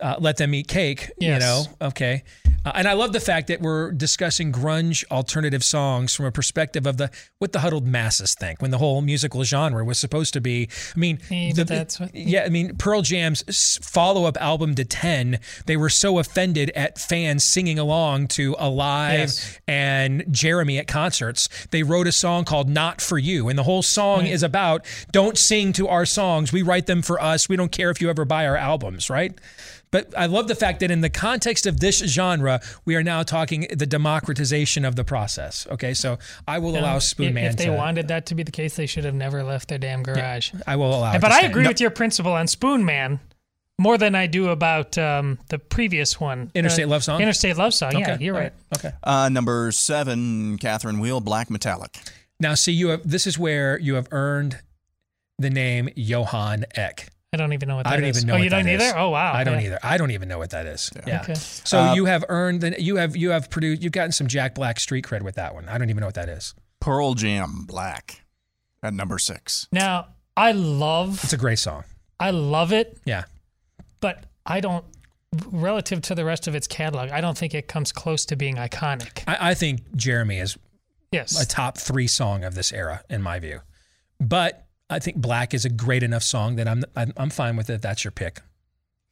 uh, Let Them Eat Cake, you know, okay. Uh, and I love the fact that we're discussing grunge alternative songs from a perspective of the what the huddled masses think when the whole musical genre was supposed to be. I mean, Yeah, the- that's what- yeah, I mean, Pearl Jam's follow up album to 10, they were so offended at fans singing along to Alive Yes. and Jeremy at concerts. They wrote a song called Not For You. And the whole song Right. is about don't sing to our songs. We write them for us. We don't care if you ever buy our albums, right? But I love the fact that in the context of this genre, we are now talking the democratization of the process. Okay, so I will allow Now, Spoon if, Man if they to. wanted that to be the case, they should have never left their damn garage. I will allow. but to I agree No, with your principle on Spoon Man more than I do about um, the previous one. Interstate Love Song? Interstate Love Song. Yeah, you're right. Okay. Uh, number seven, Catherine Wheel, Black Metallic. Now, see, you have this is where you have earned the name Johan Eck. I don't even know what that I don't is. even know. Oh, what you don't that either? is. Oh, wow. I don't Yeah. either. I don't even know what that is. Yeah. Okay. So Uh, you have earned the you have you have produced you've gotten some Jack Black street cred with that one. I don't even know what that is. Pearl Jam, Black. At number six. Now, I love It's a great song. I love it, Yeah. but I don't relative to the rest of its catalog, I don't think it comes close to being iconic. I, I think Jeremy is Yes. a top three song of this era in my view. But I think Black is a great enough song that I'm I'm, I'm fine with it. That's your pick.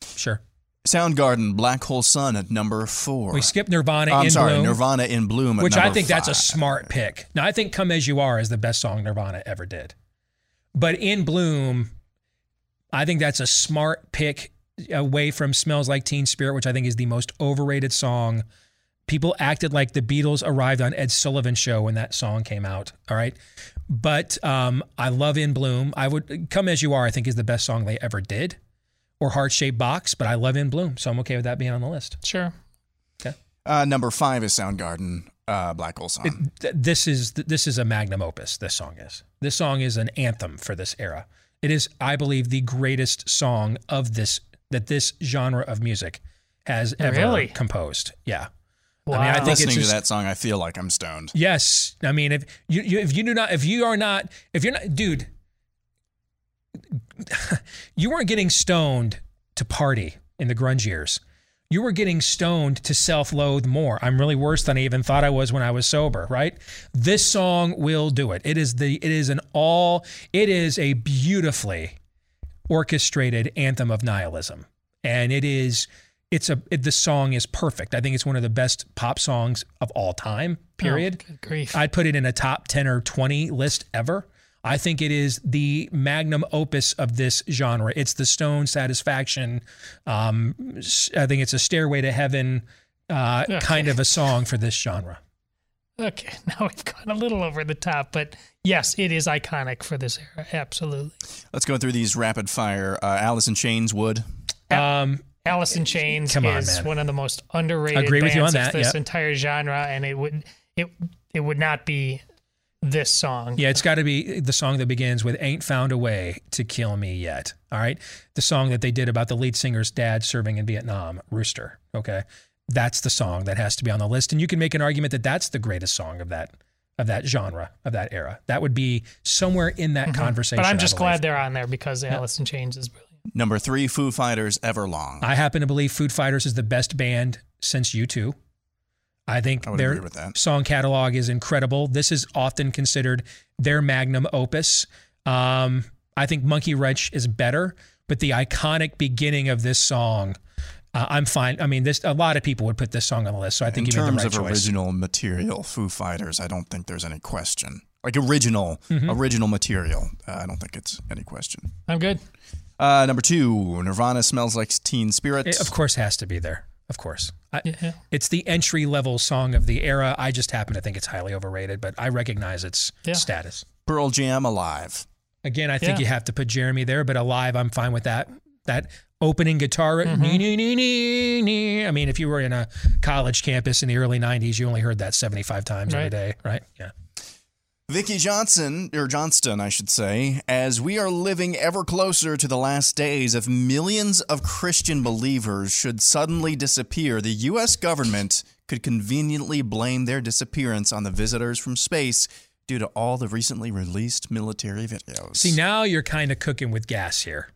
Sure. Soundgarden, Black Hole Sun at number four. We skipped Nirvana I'm in sorry, Bloom. Nirvana in Bloom at which I think that's a smart pick. Now I think "Come as You Are" is the best song Nirvana ever did, but in Bloom, I think that's a smart pick away from "Smells Like Teen Spirit," which I think is the most overrated song. People acted like the Beatles arrived on Ed Sullivan's show when that song came out. All right, but um, I love "In Bloom." I would "Come as You Are." I think is the best song they ever did, or "Heart Shaped Box." But I love "In Bloom," so I'm okay with that being on the list. Sure. Uh, number five is Soundgarden, uh, Black Hole Sun. th- this is this is a magnum opus. This song is. This song is an anthem for this era. It is, I believe, the greatest song of this that this genre of music has ever Really? composed. Yeah. Wow. I mean, I think Listening it's to that song, I feel like I'm stoned. Yes, I mean, if you, you if you do not, if you are not, if you're not, dude, you weren't getting stoned to party in the grunge years. You were getting stoned to self loathe more. I'm really worse than I even thought I was when I was sober, right? This song will do it. It is the it is an all it is a beautifully orchestrated anthem of nihilism. And it is it's a it, the song is perfect. I think it's one of the best pop songs of all time, period. Oh, good grief. I'd put it in a top 10 or 20 list ever. I think it is the magnum opus of this genre. It's the Stone Satisfaction. Um, s- I think it's a Stairway to Heaven uh, Okay. kind of a song for this genre. Okay, now we've gone a little over the top, but yes, it is iconic for this era. Absolutely. Let's go through these rapid fire. Uh, Alice in Chains would. Um, Alice in Chains on, is man. one of the most underrated Agree with you on of that, this yep. entire genre, and it would it it would not be this song. Yeah, it's got to be the song that begins with "Ain't Found a Way to Kill Me Yet." All right, the song that they did about the lead singer's dad serving in Vietnam, Rooster. Okay, that's the song that has to be on the list, and you can make an argument that that's the greatest song of that of that genre of that era. That would be somewhere in that conversation. Mm-hmm. But I'm just glad they're on there because Alice in Chains is brilliant. Number three, Foo Fighters, Everlong. I happen to believe Foo Fighters is the best band since U2. I think I their with that. song catalog is incredible. This is often considered their magnum opus. Um, I think Monkey Wrench is better, but the iconic beginning of this song, uh, I'm fine. I mean, this a lot of people would put this song on the list, so I think in you made the terms right of choice. original material, Foo Fighters, I don't think there's any question. Like original, Mm-hmm. original material, uh, I don't think it's any question. I'm good. Uh, number two, Nirvana smells like Teen Spirit. It, of course, has to be there. Of course, I, Yeah. it's the entry level song of the era. I just happen to think it's highly overrated, but I recognize its Yeah. status. Pearl Jam, Alive. Again, I think Yeah. you have to put Jeremy there, but alive, I'm fine with that. That opening guitar, Mm-hmm. nee, nee, nee, nee, nee. I mean, if you were in a college campus in the early '90s, you only heard that 75 times every Right. day, right? Yeah. Vicky Johnson, or Johnston, I should say, as we are living ever closer to the last days if millions of Christian believers should suddenly disappear, the U.S. government could conveniently blame their disappearance on the visitors from space due to all the recently released military videos. See, now you're kind of cooking with gas here.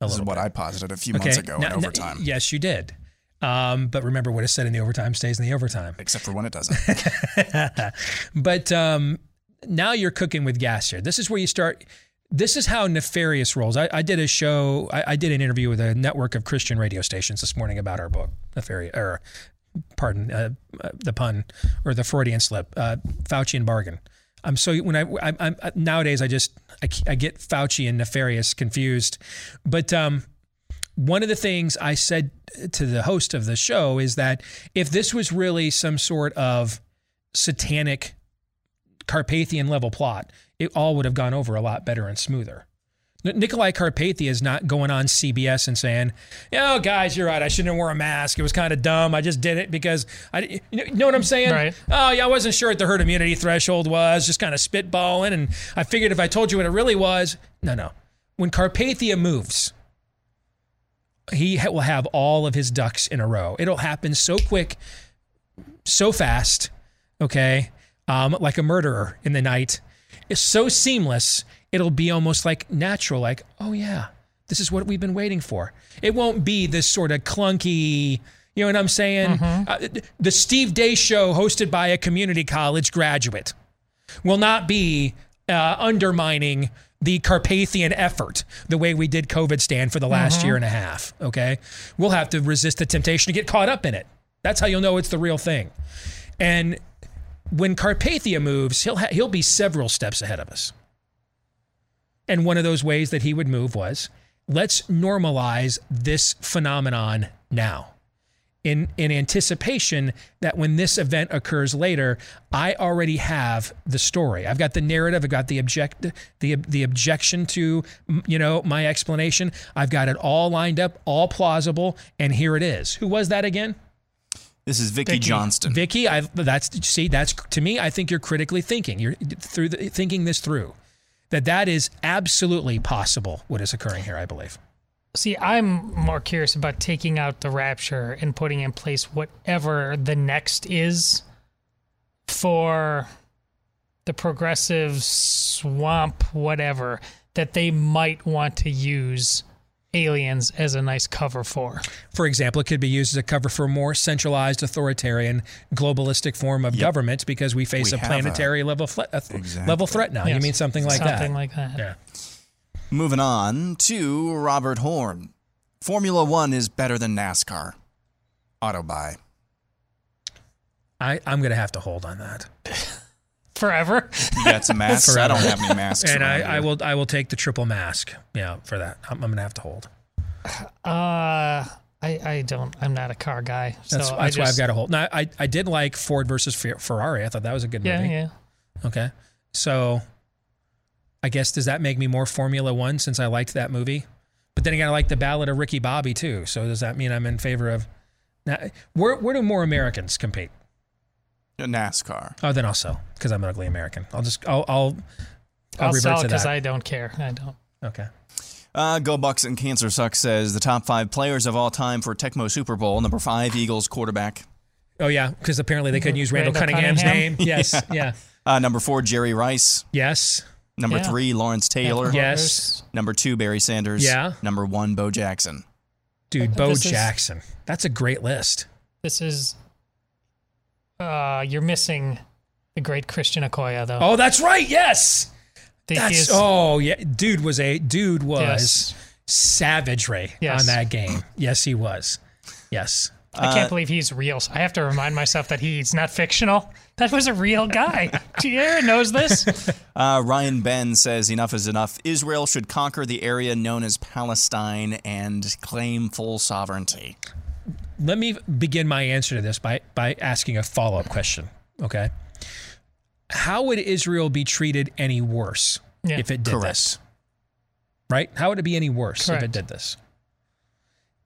This is what bit. I posited a few months ago Now- in now- overtime, yes, you did. Um, but remember what is said in the overtime stays in the overtime. except for when it doesn't. but um, now you're cooking with gas here. This is where you start. This is how nefarious rolls. I, I did a show. I, I did an interview with a network of Christian radio stations this morning about our book, nefarious. Or, pardon uh, uh, the pun or the Freudian slip. Uh, Fauci and bargain. I'm so when I, I, I'm nowadays I just I, I get Fauci and nefarious confused, but um, one of the things I said to the host of the show is that if this was really some sort of satanic Carpathian level plot, it all would have gone over a lot better and smoother. Nikolai Carpathia is not going on CBS and saying, "Oh, guys, you're right. I shouldn't have worn a mask. It was kind of dumb. I just did it because I." You know, you know what I'm saying? Right. Oh, yeah, I wasn't sure what the herd immunity threshold was. Just kind of spitballing, and I figured if I told you what it really was, no, no. When Carpathia moves, he will have all of his ducks in a row. It'll happen so quick, so fast, okay, um, like a murderer in the night. It's so seamless, it'll be almost like natural, like, oh yeah, this is what we've been waiting for. It won't be this sort of clunky, you know what I'm saying? Uh, the Steve Deace show hosted by a community college graduate will not be uh, undermining the Carpathian effort the way we did COVIDstan for the last year and a half. Okay. We'll have to resist the temptation to get caught up in it. That's how you'll know it's the real thing. And when Carpathia moves, he'll, ha- he'll be several steps ahead of us. And one of those ways that he would move was let's normalize this phenomenon now in in anticipation that when this event occurs later, I already have the story. I've got the narrative. I've got the object the the objection to you know my explanation. I've got it all lined up, all plausible, and here it is. Who was that again? This is Vicky, Vicky. Johnston. Vicky. I that's see that's to me. I think you're critically thinking. You're through the, thinking this through. That that is absolutely possible. What is occurring here? I believe. See, I'm more curious about taking out the rapture and putting in place whatever the next is for the progressive swamp, whatever. that they might want to use aliens as a nice cover for. For example, it could be used as a cover for a more centralized, authoritarian, globalistic form of government because we face We a have a- planetary level fle- a th- Exactly. level threat now. You mean something like that? Something like that. Yeah. Moving on to Robert Horn. Formula One is better than NASCAR. Auto buy. I, I'm going to have to hold on that. Forever. You got some masks? I don't have any masks. and I, I will I will take the triple mask. Yeah, for that. I'm, I'm going to have to hold. Uh, I, I don't. I'm not a car guy. So That's, I that's why I've got to hold. Now, I, I did like Ford versus Ferrari. I thought that was a good Yeah, movie. yeah. Okay. So I guess does that make me more Formula One since I liked that movie? But then again, I like the Ballad of Ricky Bobby too. So does that mean I'm in favor of? Now, where where do more Americans compete? NASCAR. Oh, then I'll sell because I'm an ugly American. I'll just I'll I'll, I'll, I'll revert sell to because. I don't care. I don't. okay. Uh, Go Bucks and Cancer Suck says the top five players of all time for Tecmo Super Bowl. Number five, Eagles quarterback. Oh yeah, because apparently they couldn't use Randall, Randall Cunningham's Cunningham? name. Yes. yeah. Uh, number four, Jerry Rice. Yes. Number Yeah. three, Lawrence Taylor. Yes. Number two, Barry Sanders. Yeah. Number one, Bo Jackson. Dude, Bo This is- Jackson. That's a great list. This is. Uh, you're missing the great Christian Okoye though. Oh, that's right. Yes. Think That's he's- oh yeah, dude was a dude was Yes. savagery Yes. on that game. Yes, he was. Yes. I can't believe he's real. I have to remind myself that he's not fictional. That was a real guy. Aaron knows this. Uh, Ryan Ben says enough is enough. Israel should conquer the area known as Palestine and claim full sovereignty. Let me begin my answer to this by by asking a follow up question. Okay. How would Israel be treated any worse Yeah. if it did Correct. this? Right? How would it be any worse if it did this?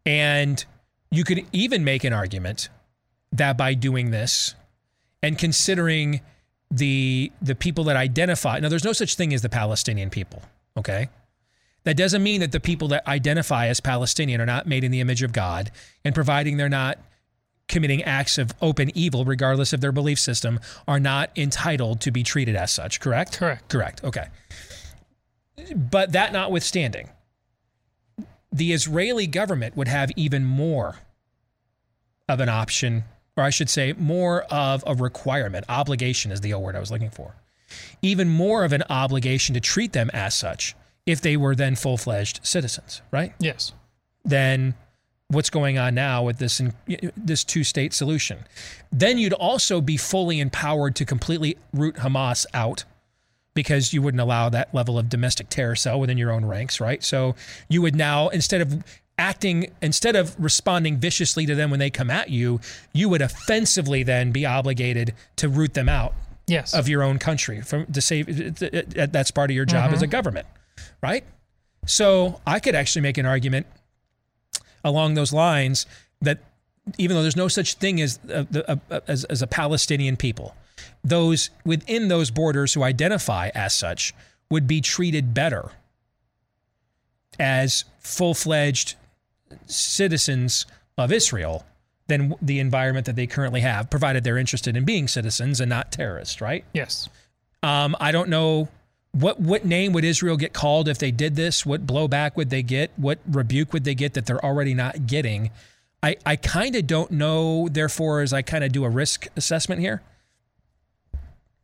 And you could even make an argument that by doing this and considering the the people that identify now there's no such thing as the Palestinian people, okay? That doesn't mean that the people that identify as Palestinian are not made in the image of God and providing they're not committing acts of open evil regardless of their belief system are not entitled to be treated as such, correct? Correct. Correct. Okay. But that notwithstanding, the Israeli government would have even more of an option, or I should say, more of a requirement. Obligation is the word I was looking for. Even more of an obligation to treat them as such if they were then full fledged citizens, right? Yes. Then what's going on now with this this two state solution. Then you'd also be fully empowered to completely root Hamas out because you wouldn't allow that level of domestic terror cell within your own ranks, right? So you would now instead of acting instead of responding viciously to them when they come at you, you would offensively then be obligated to root them out Yes. of your own country from to save that's part of your job as mm-hmm. a government right so i could actually make an argument along those lines that even though there's no such thing as a, a, a- as, as a palestinian people those within those borders who identify as such would be treated better as full-fledged citizens of israel than the environment that they currently have, provided they're interested in being citizens and not terrorists, right? yes. Um, I don't know what what name would Israel get called if they did this. What blowback would they get? What rebuke would they get that they're already not getting? I I kind of don't know. Therefore, as I kind of do a risk assessment here,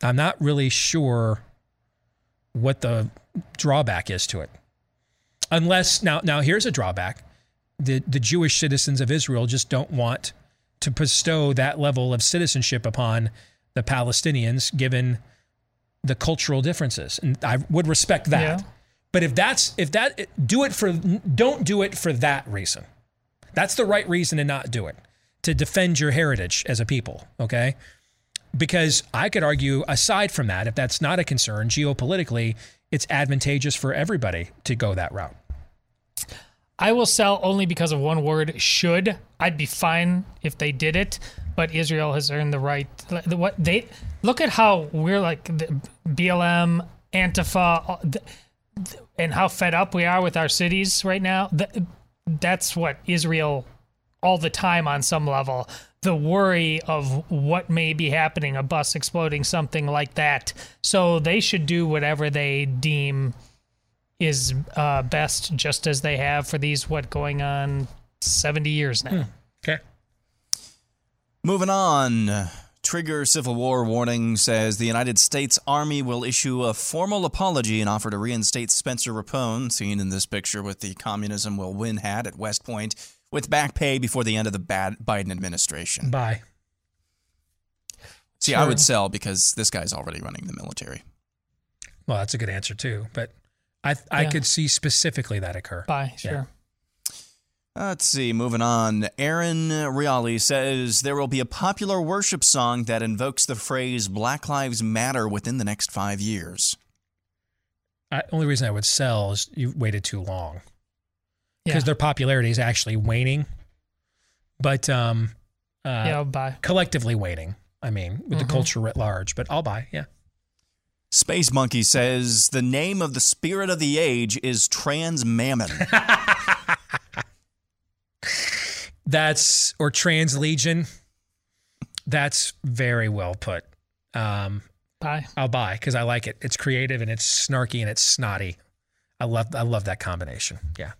I'm not really sure what the drawback is to it. Unless now now here's a drawback. The the Jewish citizens of Israel just don't want to bestow that level of citizenship upon the Palestinians given the cultural differences. And I would respect that. Yeah. But if that's if that do it for don't do it for that reason. That's the right reason to not do it. To defend your heritage as a people, okay? Because I could argue aside from that, if that's not a concern geopolitically, it's advantageous for everybody to go that route. I will sell only because of one word should. I'd be fine if they did it, but Israel has earned the right. What they look at how we're like the BLM, Antifa, all- th- th- and how fed up we are with our cities right now. That's what Israel all the time on some level. The worry of what may be happening, a bus exploding, something like that. So they should do whatever they deem is uh, best, just as they have for these what going on seventy years now. Okay. Moving on. Trigger Civil War warning says the United States Army will issue a formal apology and offer to reinstate Spencer Rapone, seen in this picture with the Communism Will Win hat at West Point, with back pay before the end of the bad Biden administration. Bye. See, I would sell because this guy's already running the military. Well, that's a good answer too, but I I Yeah. could see specifically that occur. Bye. Yeah. Sure. Let's see, moving on. Aaron Riali says there will be a popular worship song that invokes the phrase Black Lives Matter within the next five years. I, only reason I would sell is you waited too long because Yeah. their popularity is actually waning, but um, uh, yeah. Bye. collectively waning. I mean, with Mhm. the culture writ large, but I'll buy. Yeah. Space Monkey says the name of the spirit of the age is Trans Mammon. That's or Trans Legion. That's very well put. Um, Bye. I'll buy because I like it. It's creative and it's snarky and it's snotty. I love I love that combination. Yeah.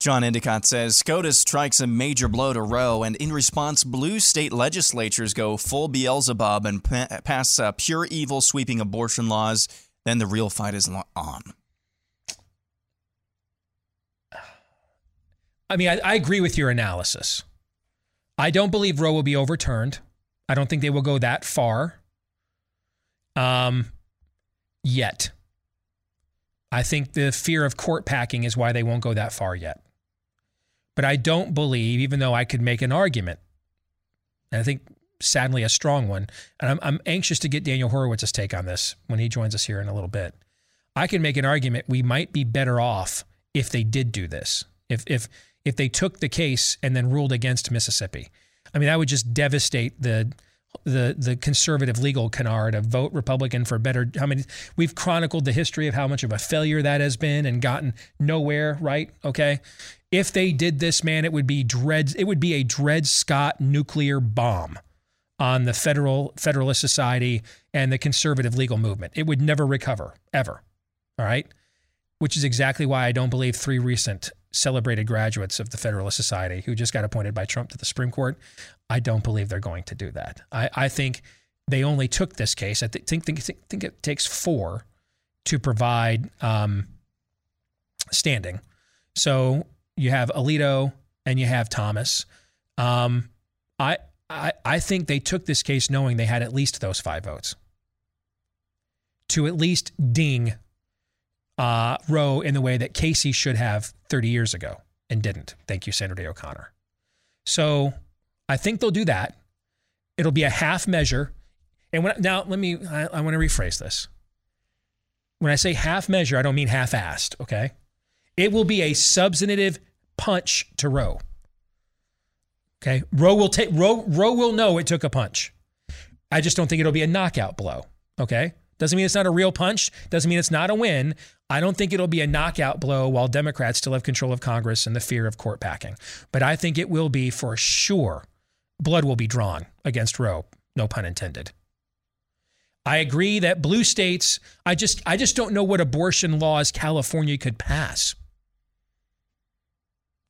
John Endicott says SCOTUS strikes a major blow to Roe, and in response, blue state legislatures go full Beelzebub and pa- pass uh, pure evil sweeping abortion laws. Then the real fight is lo- on. I mean, I, I agree with your analysis. I don't believe Roe will be overturned. I don't think they will go that far. Um, yet. I think the fear of court packing is why they won't go that far yet. But I don't believe, even though I could make an argument, and I think sadly a strong one, and I'm, I'm anxious to get Daniel Horowitz's take on this when he joins us here in a little bit. I can make an argument we might be better off if they did do this. If if if they took the case and then ruled against Mississippi. I mean, that would just devastate the the the conservative legal canard of vote Republican for better. How many we've chronicled the history of how much of a failure that has been and gotten nowhere. Right? Okay. If they did this, man, it would be dread. It would be a Dred Scott nuclear bomb on the federal Federalist Society and the conservative legal movement. It would never recover ever. All right. Which is exactly why I don't believe three recent celebrated graduates of the Federalist Society who just got appointed by Trump to the Supreme Court. I don't believe they're going to do that. I, I think they only took this case. I think, think, think, think it takes four to provide um, standing. So you have Alito and you have Thomas. Um, I, I, I think they took this case knowing they had at least those five votes to at least ding uh, Roe in the way that Casey should have 30 years ago and didn't. Thank you, Sandra O'Connor. So I think they'll do that. It'll be a half measure. And when, now let me, I, I want to rephrase this. When I say half measure, I don't mean half assed, okay? It will be a substantive punch to Roe. Okay. Roe will take Roe, Roe will know it took a punch. I just don't think it'll be a knockout blow. Okay. Doesn't mean it's not a real punch. Doesn't mean it's not a win. I don't think it'll be a knockout blow while Democrats still have control of Congress and the fear of court packing. But I think it will be for sure. Blood will be drawn against Roe. No pun intended. I agree that blue states, I just I just don't know what abortion laws California could pass.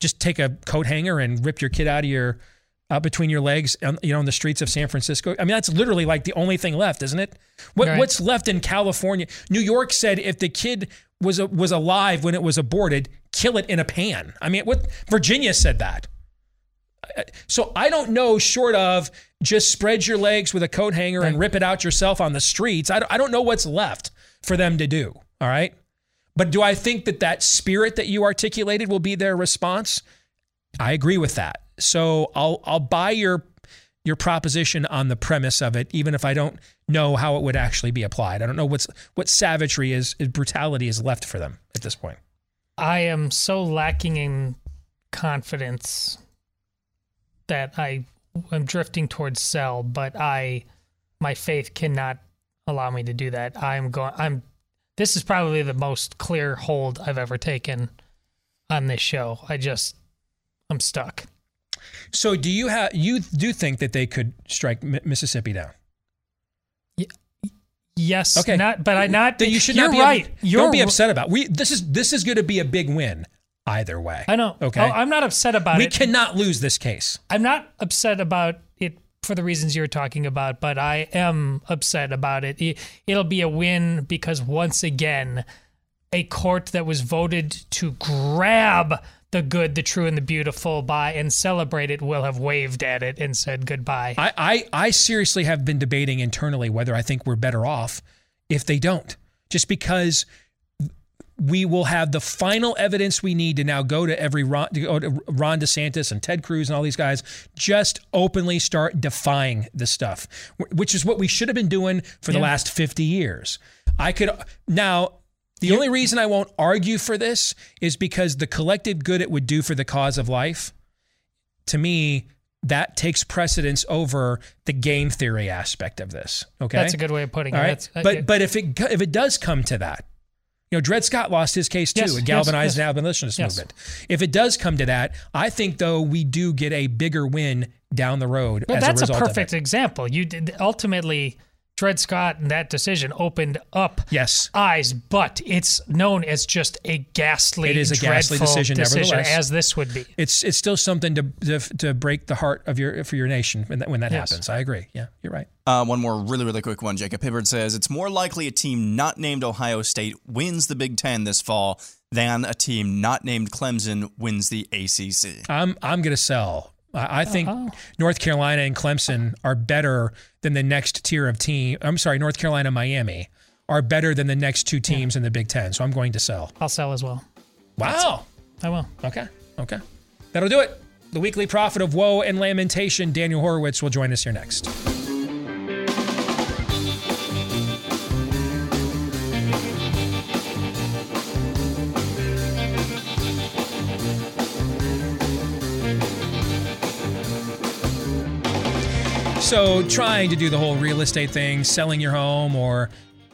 Just take a coat hanger and rip your kid out of your out between your legs, um, you know, in the streets of San Francisco. I mean, that's literally like the only thing left, isn't it? What, Right. What's left in California? New York said if the kid was was alive when it was aborted, kill it in a pan. I mean, what Virginia said that. Uh, So I don't know, short of just spread your legs with a coat hanger and rip it out yourself on the streets. I don't, I don't know what's left for them to do. All right. But do I think that that spirit that you articulated will be their response? I agree with that. So I'll I'll buy your your proposition on the premise of it, even if I don't know how it would actually be applied. I don't know what's what savagery is, brutality is left for them at this point. I am so lacking in confidence that I am drifting towards sell, but I my faith cannot allow me to do that. I'm going I'm this is probably the most clear hold I've ever taken on this show. I just I'm stuck. So do you have you do think that they could strike Mi- Mississippi down? Yes. Okay. Not, but I not. Then you should you're not be right. You're don't be upset about. We this is this is going to be a big win either way. I know. Okay. Oh, I'm not upset about we it. We cannot lose this case. I'm not upset about it for the reasons you're talking about, but I am upset about it. it. It'll be a win because once again, a court that was voted to grab the good, the true, and the beautiful by and celebrate it will have waved at it and said goodbye. I, I, I seriously have been debating internally whether I think we're better off if they don't. Just because we will have the final evidence we need to now go to every Ron, to go to Ron DeSantis and Ted Cruz and all these guys, just openly start defying the stuff, which is what we should have been doing for the last 50 years. I could now. The only reason I won't argue for this is because the collective good it would do for the cause of life to me, that takes precedence over the game theory aspect of this. Okay, That's a good way of putting All it. right? That's- uh, but yeah. but if it if it does come to that, you know, Dred Scott lost his case too Yes, and galvanized yes. the abolitionist Yes. movement. If it does come to that, I think though we do get a bigger win down the road. But as that's a, a, perfect it. example. You did ultimately Dred Scott and that decision opened up yes eyes, but it's known as just a ghastly, It is a ghastly dreadful decision, as this would be. It's it's still something to to, to break the heart of your for your nation when that when that Yes. happens. I agree. Yeah, you're right. Uh, one more really, really quick one. Jacob Hibbard says it's more likely a team not named Ohio State wins the Big Ten this fall than a team not named Clemson wins the ACC. I'm I'm gonna sell. I I think Uh-huh. North Carolina and Clemson are better than the next tier of team. I'm sorry, North Carolina, Miami are better than the next two teams in the Big Ten. So I'm going to sell. I'll sell as well. Wow. I will. Okay. Okay. That'll do it. The weekly prophet of woe and lamentation, Daniel Horowitz, will join us here next. So, trying to do the whole real estate thing, selling your home or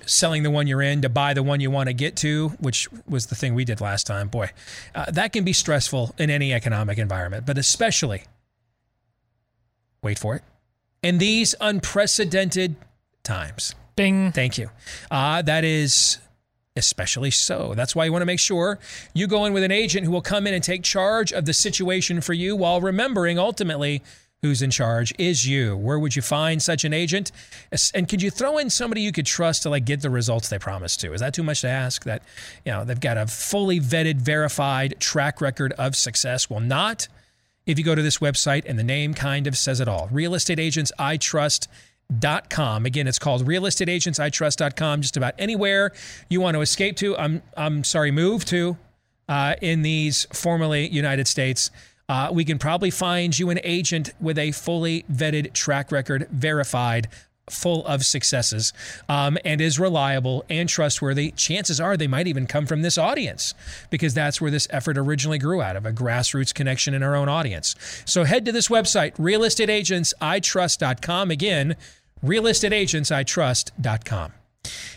selling the one you're in to buy the one you want to get to, which was the thing we did last time, boy, uh, that can be stressful in any economic environment, but especially, wait for it, in these unprecedented times. Bing. Thank you. Uh, that is especially so. That's why you want to make sure you go in with an agent who will come in and take charge of the situation for you while remembering ultimately who's in charge is you. Where would you find such an agent? And could you throw in somebody you could trust to like get the results they promised to? Is that too much to ask? That you know they've got a fully vetted, verified track record of success. Well, not if you go to this website and the name kind of says it all. Real estate agents I trust. Dot com. Again, it's called realestateagentsitrust.com. Just about anywhere you want to escape to, I'm I'm sorry, move to uh, in these formerly United States. Uh, we can probably find you an agent with a fully vetted track record, verified, full of successes, um, and is reliable and trustworthy. Chances are they might even come from this audience because that's where this effort originally grew out of a grassroots connection in our own audience. So head to this website, realestateagentsitrust.com. Again, realestateagentsitrust.com.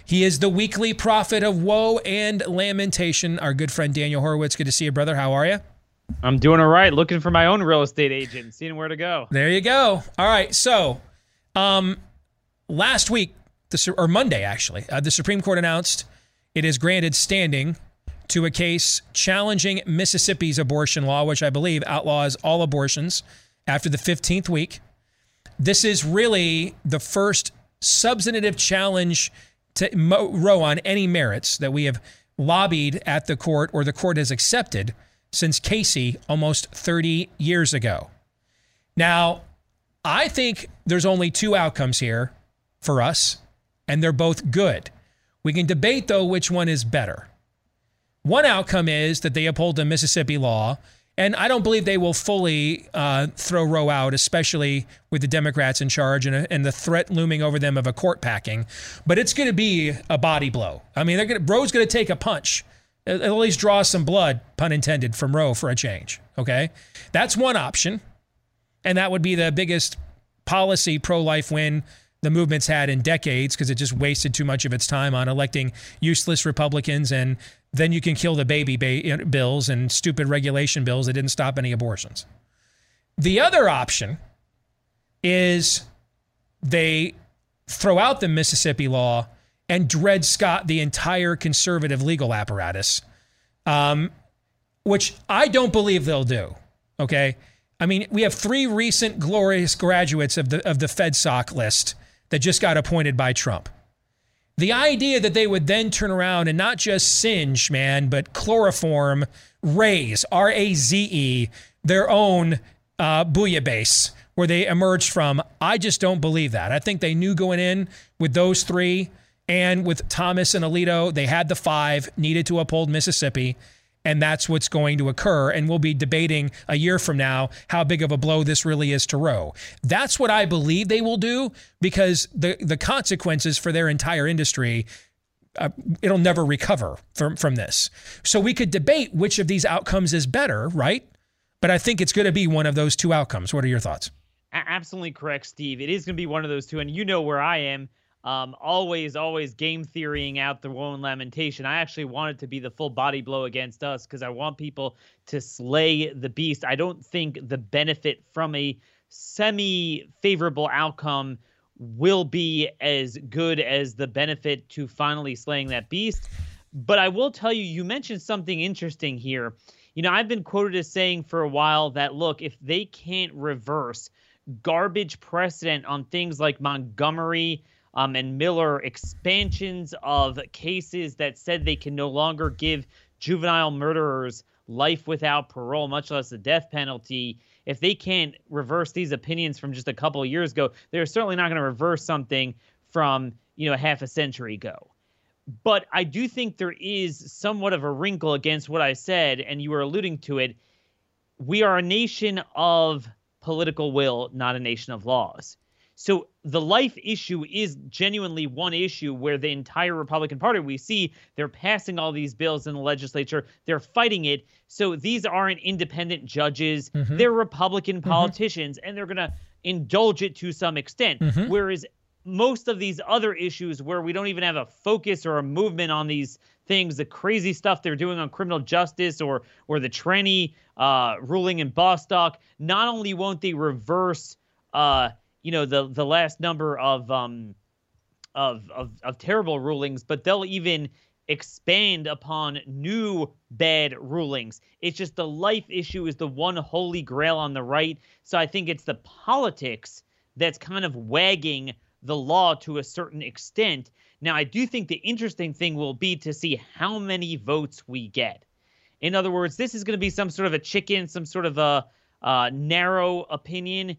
He is the weekly prophet of woe and lamentation. Our good friend Daniel Horowitz. Good to see you, brother. How are you? I'm doing all right. Looking for my own real estate agent, seeing where to go. There you go. All right. So, um, last week, the, or Monday actually, uh, the Supreme Court announced it has granted standing to a case challenging Mississippi's abortion law, which I believe outlaws all abortions after the 15th week. This is really the first substantive challenge to Roe on any merits that we have lobbied at the court or the court has accepted since Casey almost 30 years ago. Now, I think there's only two outcomes here for us, and they're both good. We can debate, though, which one is better. One outcome is that they uphold the Mississippi law, and I don't believe they will fully uh, throw Roe out, especially with the Democrats in charge and, and the threat looming over them of a court packing. But it's going to be a body blow. I mean, they're going Roe's going to take a punch at least draw some blood, pun intended, from Roe for a change. Okay. That's one option. And that would be the biggest policy pro life win the movement's had in decades because it just wasted too much of its time on electing useless Republicans. And then you can kill the baby ba- bills and stupid regulation bills that didn't stop any abortions. The other option is they throw out the Mississippi law and Dred Scott the entire conservative legal apparatus, um, which I don't believe they'll do. Okay. I mean, we have three recent glorious graduates of the of the FedSoc list that just got appointed by Trump. The idea that they would then turn around and not just singe, man, but chloroform, raze, R A Z E, their own uh, base where they emerged from, I just don't believe that. I think they knew going in with those three and with Thomas and Alito, they had the five needed to uphold Mississippi. And that's what's going to occur. And we'll be debating a year from now how big of a blow this really is to Roe. That's what I believe they will do because the, the consequences for their entire industry uh, it'll never recover from from this. So we could debate which of these outcomes is better, right? But I think it's going to be one of those two outcomes. What are your thoughts? Absolutely correct, Steve. It is going to be one of those two, and you know where I am. Um, always, always game theorying out the woe and lamentation. I actually want it to be the full body blow against us because I want people to slay the beast. I don't think the benefit from a semi favorable outcome will be as good as the benefit to finally slaying that beast. But I will tell you, you mentioned something interesting here. You know, I've been quoted as saying for a while that, look, if they can't reverse garbage precedent on things like Montgomery, um, and Miller expansions of cases that said they can no longer give juvenile murderers life without parole, much less the death penalty. If they can't reverse these opinions from just a couple of years ago, they're certainly not going to reverse something from you know half a century ago. But I do think there is somewhat of a wrinkle against what I said, and you were alluding to it. We are a nation of political will, not a nation of laws. So the life issue is genuinely one issue where the entire Republican Party, we see they're passing all these bills in the legislature, they're fighting it. So these aren't independent judges, mm-hmm. they're Republican mm-hmm. politicians, mm-hmm. and they're going to indulge it to some extent. Mm-hmm. Whereas most of these other issues where we don't even have a focus or a movement on these things, the crazy stuff they're doing on criminal justice or or the tranny uh, ruling in Bostock, not only won't they reverse uh, you know the the last number of um of of, of terrible rulings, but they'll even expand upon new bad rulings. It's just the life issue is the one holy grail on the right. So I think it's the politics that's kind of wagging the law to a certain extent. Now, I do think the interesting thing will be to see how many votes we get. In other words, this is going to be some sort of a chicken, some sort of a uh, narrow opinion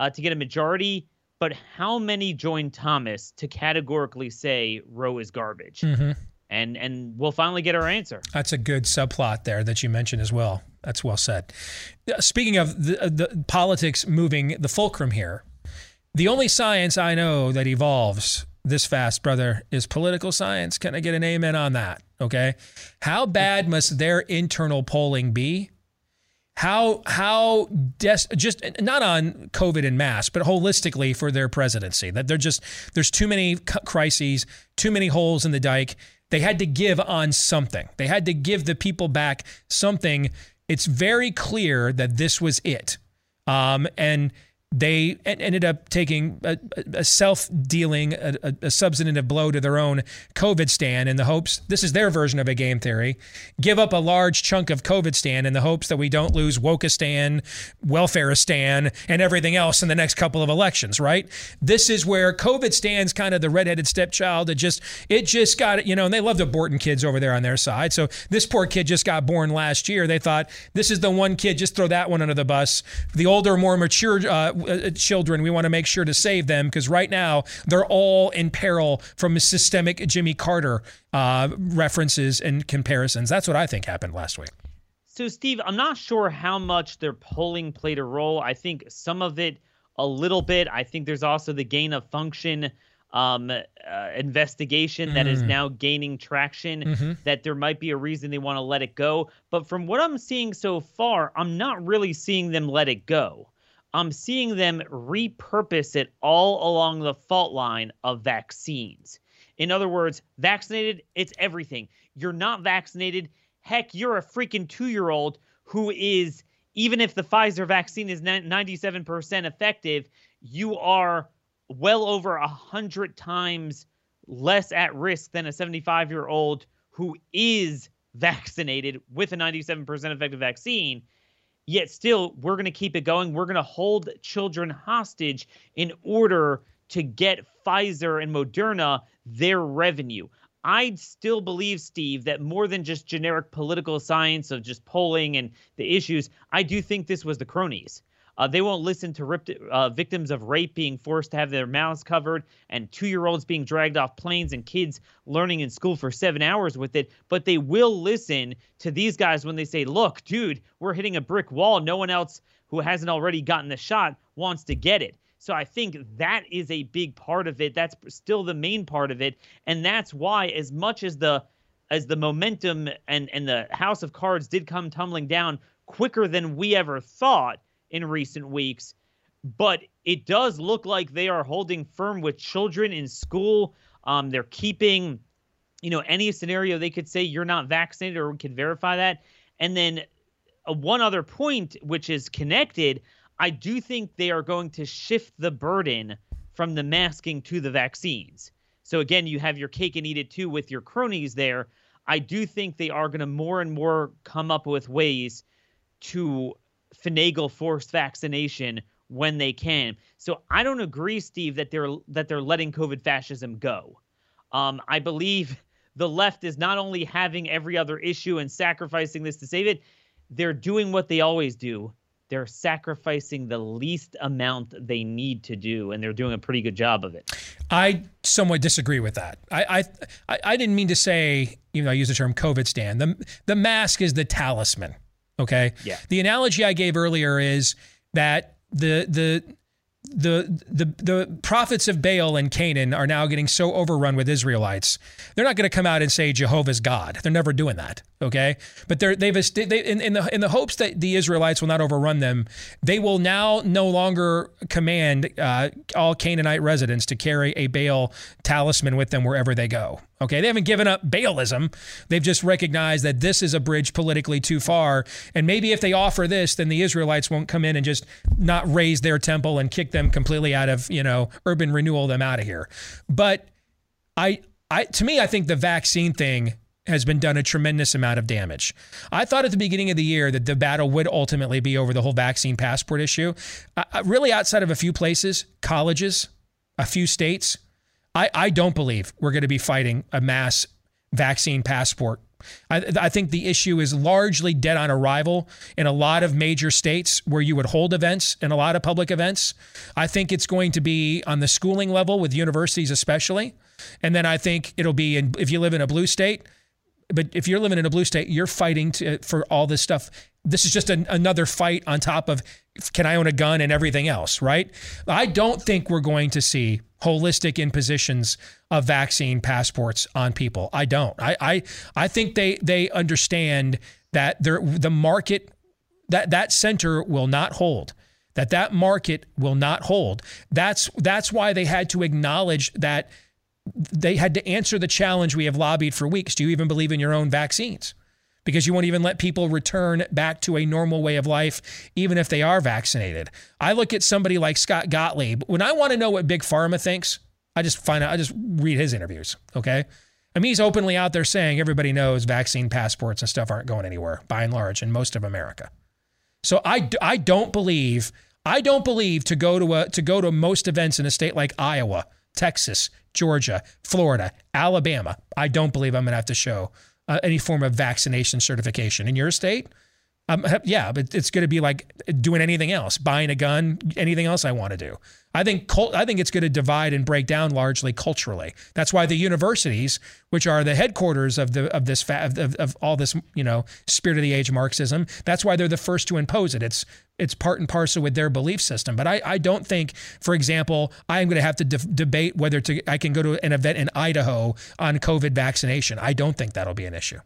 uh, to get a majority, but how many join Thomas to categorically say Roe is garbage? Mm-hmm. And and we'll finally get our answer. That's a good subplot there that you mentioned as well. That's well said. Uh, speaking of the, uh, the politics moving the fulcrum here, the only science I know that evolves this fast, brother, is political science. Can I get an amen on that? Okay. How bad must their internal polling be how how des- just not on COVID and mass, but holistically for their presidency. That they're just there's too many crises, too many holes in the dike. They had to give on something. They had to give the people back something. It's very clear that this was it. Um, and they ended up taking a, a self-dealing, a, a, substantive blow to their own COVIDstan in the hopes this is their version of a game theory. Give up a large chunk of COVIDstan in the hopes that we don't lose Wokistan, Welfareistan, and everything else in the next couple of elections. Right? This is where COVIDstan's kind of the redheaded stepchild. It just it just got you know, and they loved aborting kids over there on their side. So this poor kid just got born last year. They thought this is the one kid. Just throw that one under the bus. The older, more mature. Uh, uh, children, we want to make sure to save them because right now they're all in peril from systemic Jimmy Carter uh, references and comparisons. That's what I think happened last week. So, Steve, I'm not sure how much their polling played a role. I think some of it a little bit. I think there's also the gain of function um, uh, investigation mm. that is mm. now gaining traction, mm-hmm. that there might be a reason they want to let it go. But from what I'm seeing so far, I'm not really seeing them let it go. I'm seeing them repurpose it all along the fault line of vaccines. In other words, vaccinated, it's everything. You're not vaccinated. Heck, you're a freaking two year old who is, even if the Pfizer vaccine is 97% effective, you are well over a hundred times less at risk than a 75 year old who is vaccinated with a 97% effective vaccine. Yet still, we're going to keep it going. We're going to hold children hostage in order to get Pfizer and Moderna their revenue. I still believe, Steve, that more than just generic political science of just polling and the issues, I do think this was the cronies. Uh, they won't listen to ripped, uh, victims of rape being forced to have their mouths covered and two year olds being dragged off planes and kids learning in school for seven hours with it. But they will listen to these guys when they say, look, dude, we're hitting a brick wall. No one else who hasn't already gotten the shot wants to get it. So I think that is a big part of it. That's still the main part of it. And that's why, as much as the as the momentum and, and the house of cards did come tumbling down quicker than we ever thought, in recent weeks. But it does look like they are holding firm with children in school. Um, they're keeping, you know, any scenario they could say you're not vaccinated or could verify that. And then uh, one other point, which is connected, I do think they are going to shift the burden from the masking to the vaccines. So again, you have your cake and eat it too with your cronies there. I do think they are going to more and more come up with ways to finagle forced vaccination when they can. So I don't agree, Steve, that they're that they're letting COVID fascism go. Um, I believe the left is not only having every other issue and sacrificing this to save it, they're doing what they always do. They're sacrificing the least amount they need to do, and they're doing a pretty good job of it. I somewhat disagree with that. I I, I didn't mean to say, even though I use the term COVIDstan. The the mask is the talisman. Okay. Yeah. The analogy I gave earlier is that the the the the the prophets of Baal and Canaan are now getting so overrun with Israelites. They're not going to come out and say Jehovah's God. They're never doing that. Okay, but they're they've they, in, in the in the hopes that the Israelites will not overrun them. They will now no longer command uh, all Canaanite residents to carry a Baal talisman with them wherever they go. Okay, they haven't given up Baalism. They've just recognized that this is a bridge politically too far. And maybe if they offer this, then the Israelites won't come in and just not raze their temple and kick them completely out of, you know, urban renewal them out of here. But I I to me, I think the vaccine thing has been done a tremendous amount of damage. I thought at the beginning of the year that the battle would ultimately be over the whole vaccine passport issue. Uh, really, outside of a few places, colleges, a few states, I, I don't believe we're going to be fighting a mass vaccine passport. I, I think the issue is largely dead on arrival in a lot of major states where you would hold events and a lot of public events. I think it's going to be on the schooling level with universities, especially. And then I think it'll be in, if you live in a blue state, but if you're living in a blue state, you're fighting to, for all this stuff. This is just an, another fight on top of can I own a gun and everything else, right? I don't think we're going to see holistic impositions of vaccine passports on people. I don't. I I, I think they they understand that the market that that center will not hold that that market will not hold that's that's why they had to acknowledge that they had to answer the challenge we have lobbied for weeks do you even believe in your own vaccines because you won't even let people return back to a normal way of life, even if they are vaccinated. I look at somebody like Scott Gottlieb. When I want to know what Big Pharma thinks, I just find out, I just read his interviews. Okay. I mean, he's openly out there saying everybody knows vaccine passports and stuff aren't going anywhere by and large in most of America. So I, I don't believe, I don't believe to go to a, to go to most events in a state like Iowa, Texas, Georgia, Florida, Alabama. I don't believe I'm going to have to show uh, any form of vaccination certification. In your state, um, yeah, but it's going to be like doing anything else, buying a gun, anything else I want to do. I think cult, I think it's going to divide and break down largely culturally. That's why the universities, which are the headquarters of the of this fa- of, of all this you know spirit of the age Marxism, that's why they're the first to impose it. It's it's part and parcel with their belief system. But I, I don't think, for example, I'm going to have to de- debate whether to I can go to an event in Idaho on COVID vaccination. I don't think that'll be an issue.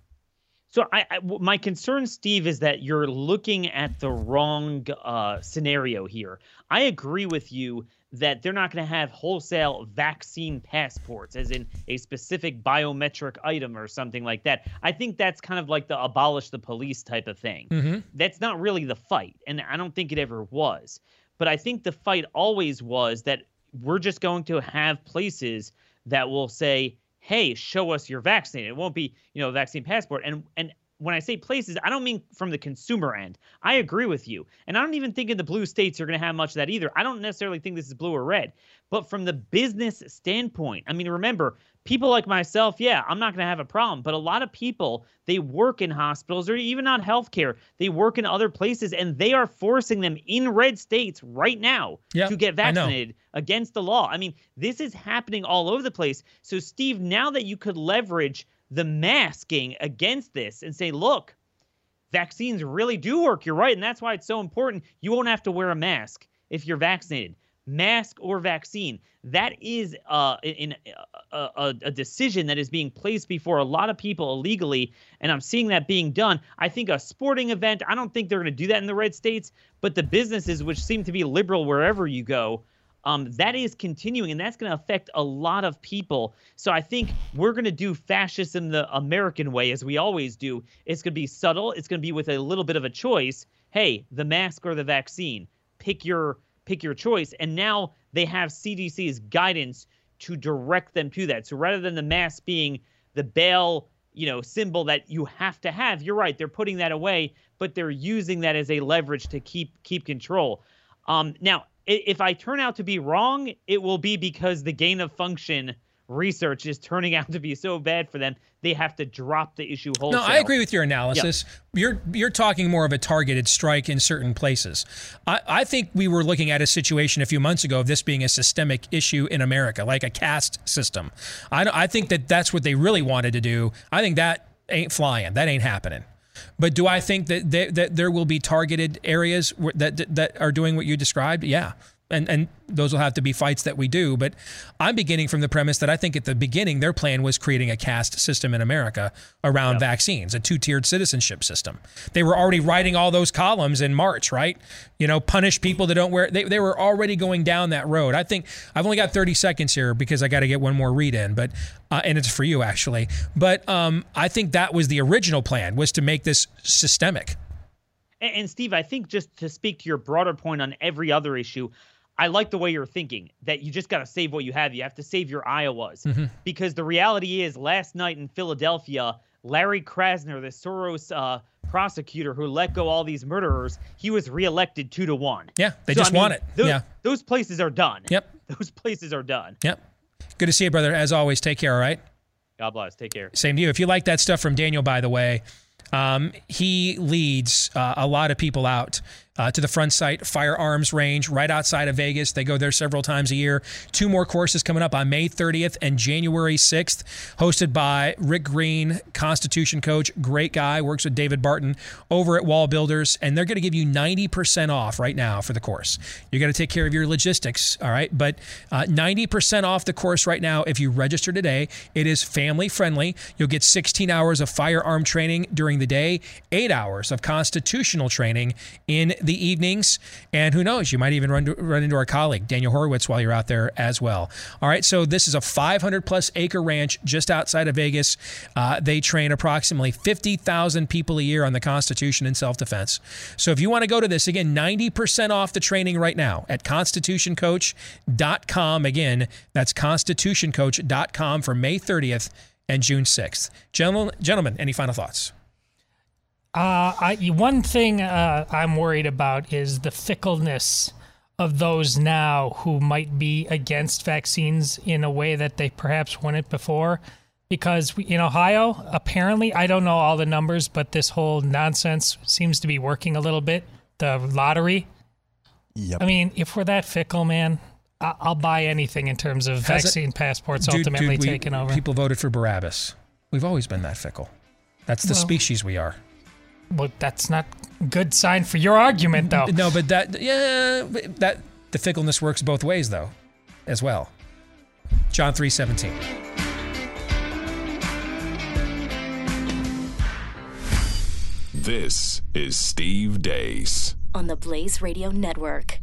So I, I, my concern, Steve, is that you're looking at the wrong uh, scenario here. I agree with you that they're not going to have wholesale vaccine passports, as in a specific biometric item or something like that. I think that's kind of like the abolish the police type of thing. Mm-hmm. That's not really the fight, and I don't think it ever was. But I think the fight always was that we're just going to have places that will say, "Hey, show us you're vaccinated." It won't be, you know, vaccine passport. And and when I say places, I don't mean from the consumer end. I agree with you. And I don't even think in the blue states are going to have much of that either. I don't necessarily think this is blue or red. But from the business standpoint, I mean, remember, people like myself, yeah, I'm not going to have a problem. But a lot of people, they work in hospitals or even not healthcare. They work in other places and they are forcing them in red states right now Yep, to get vaccinated against the law. I mean, this is happening all over the place. So, Steve, now that you could leverage the masking against this and say, look, vaccines really do work. You're right. And that's why it's so important. You won't have to wear a mask if you're vaccinated. Mask or vaccine. That is uh, in a, a, a decision that is being placed before a lot of people illegally, and I'm seeing that being done. I think a sporting event. I don't think they're going to do that in the red states, but the businesses, which seem to be liberal wherever you go, um, that is continuing, and that's going to affect a lot of people. So I think we're going to do fascism the American way, as we always do. It's going to be subtle. It's going to be with a little bit of a choice. Hey, the mask or the vaccine. Pick your pick your choice. And now they have CDC's guidance to direct them to that. So rather than the mask being the bail, you know, symbol that you have to have, you're right. They're putting that away, but they're using that as a leverage to keep keep control. Um, now, if I turn out to be wrong, it will be because the gain of function research is turning out to be so bad for them, they have to drop the issue wholesale. No, I agree with your analysis. You're you're talking more of a targeted strike in certain places. I, I think we were looking at a situation a few months ago of this being a systemic issue in America, like a caste system. I, I think that that's what they really wanted to do. I think that ain't flying. That ain't happening. But do I think that there, that there will be targeted areas that that are doing what you described? Yeah. And, and those will have to be fights that we do. But I'm beginning from the premise that I think at the beginning their plan was creating a caste system in America around vaccines, a two tiered citizenship system. They were already writing all those columns in March, right? You know, punish people that don't wear. They, they were already going down that road. I think I've only got 30 seconds here because I got to get one more read in, but uh, and it's for you actually. But um, I think that was the original plan was to make this systemic. And, and Steve, I think just to speak to your broader point on every other issue, I like the way you're thinking that you just got to save what you have. You have to save your Iowas Mm-hmm. because the reality is, last night in Philadelphia, Larry Krasner, the Soros uh, prosecutor who let go all these murderers, he was reelected two to one. Yeah, they So, just I mean, want it. Those, yeah. those places are done. Yep. Those places are done. Yep. Good to see you, brother. As always, take care. All right. God bless. Take care. Same to you. If you like that stuff from Daniel, by the way, um, he leads uh, a lot of people out uh, to the Front Sight firearms range right outside of Vegas. They go there several times a year. Two more courses coming up on May 30th and January 6th, hosted by Rick Green, Constitution coach, great guy, works with David Barton over at WallBuilders, and they're going to give you 90% off right now for the course. You got to take care of your logistics, all right? But uh, 90% off the course right now if you register today. It is family friendly. You'll get 16 hours of firearm training during the day, eight hours of constitutional training in the evenings, and who knows, you might even run, run into our colleague, Daniel Horowitz, while you're out there as well. All right, so this is a 500 plus acre ranch just outside of Vegas. Uh, they train approximately 50,000 people a year on the Constitution and self defense. So if you want to go to this, again, 90% off the training right now at constitutioncoach.com. Again, that's constitutioncoach.com for May 30th and June 6th. Gentlemen, gentlemen any final thoughts? Uh, I, one thing uh, I'm worried about is the fickleness of those now who might be against vaccines in a way that they perhaps weren't before. Because we- in Ohio, apparently, I don't know all the numbers, but this whole nonsense seems to be working a little bit. The lottery. Yep. I mean, if we're that fickle, man, I- I'll buy anything in terms of Has it- vaccine passports Dude, ultimately dude, we- taken over. People voted for Barabbas. We've always been that fickle. That's the Well- species we are. Well, that's not good sign for your argument, though. No, but that yeah, that the fickleness works both ways though, as well. John three seventeen. This is Steve Deace. on the Blaze Radio Network.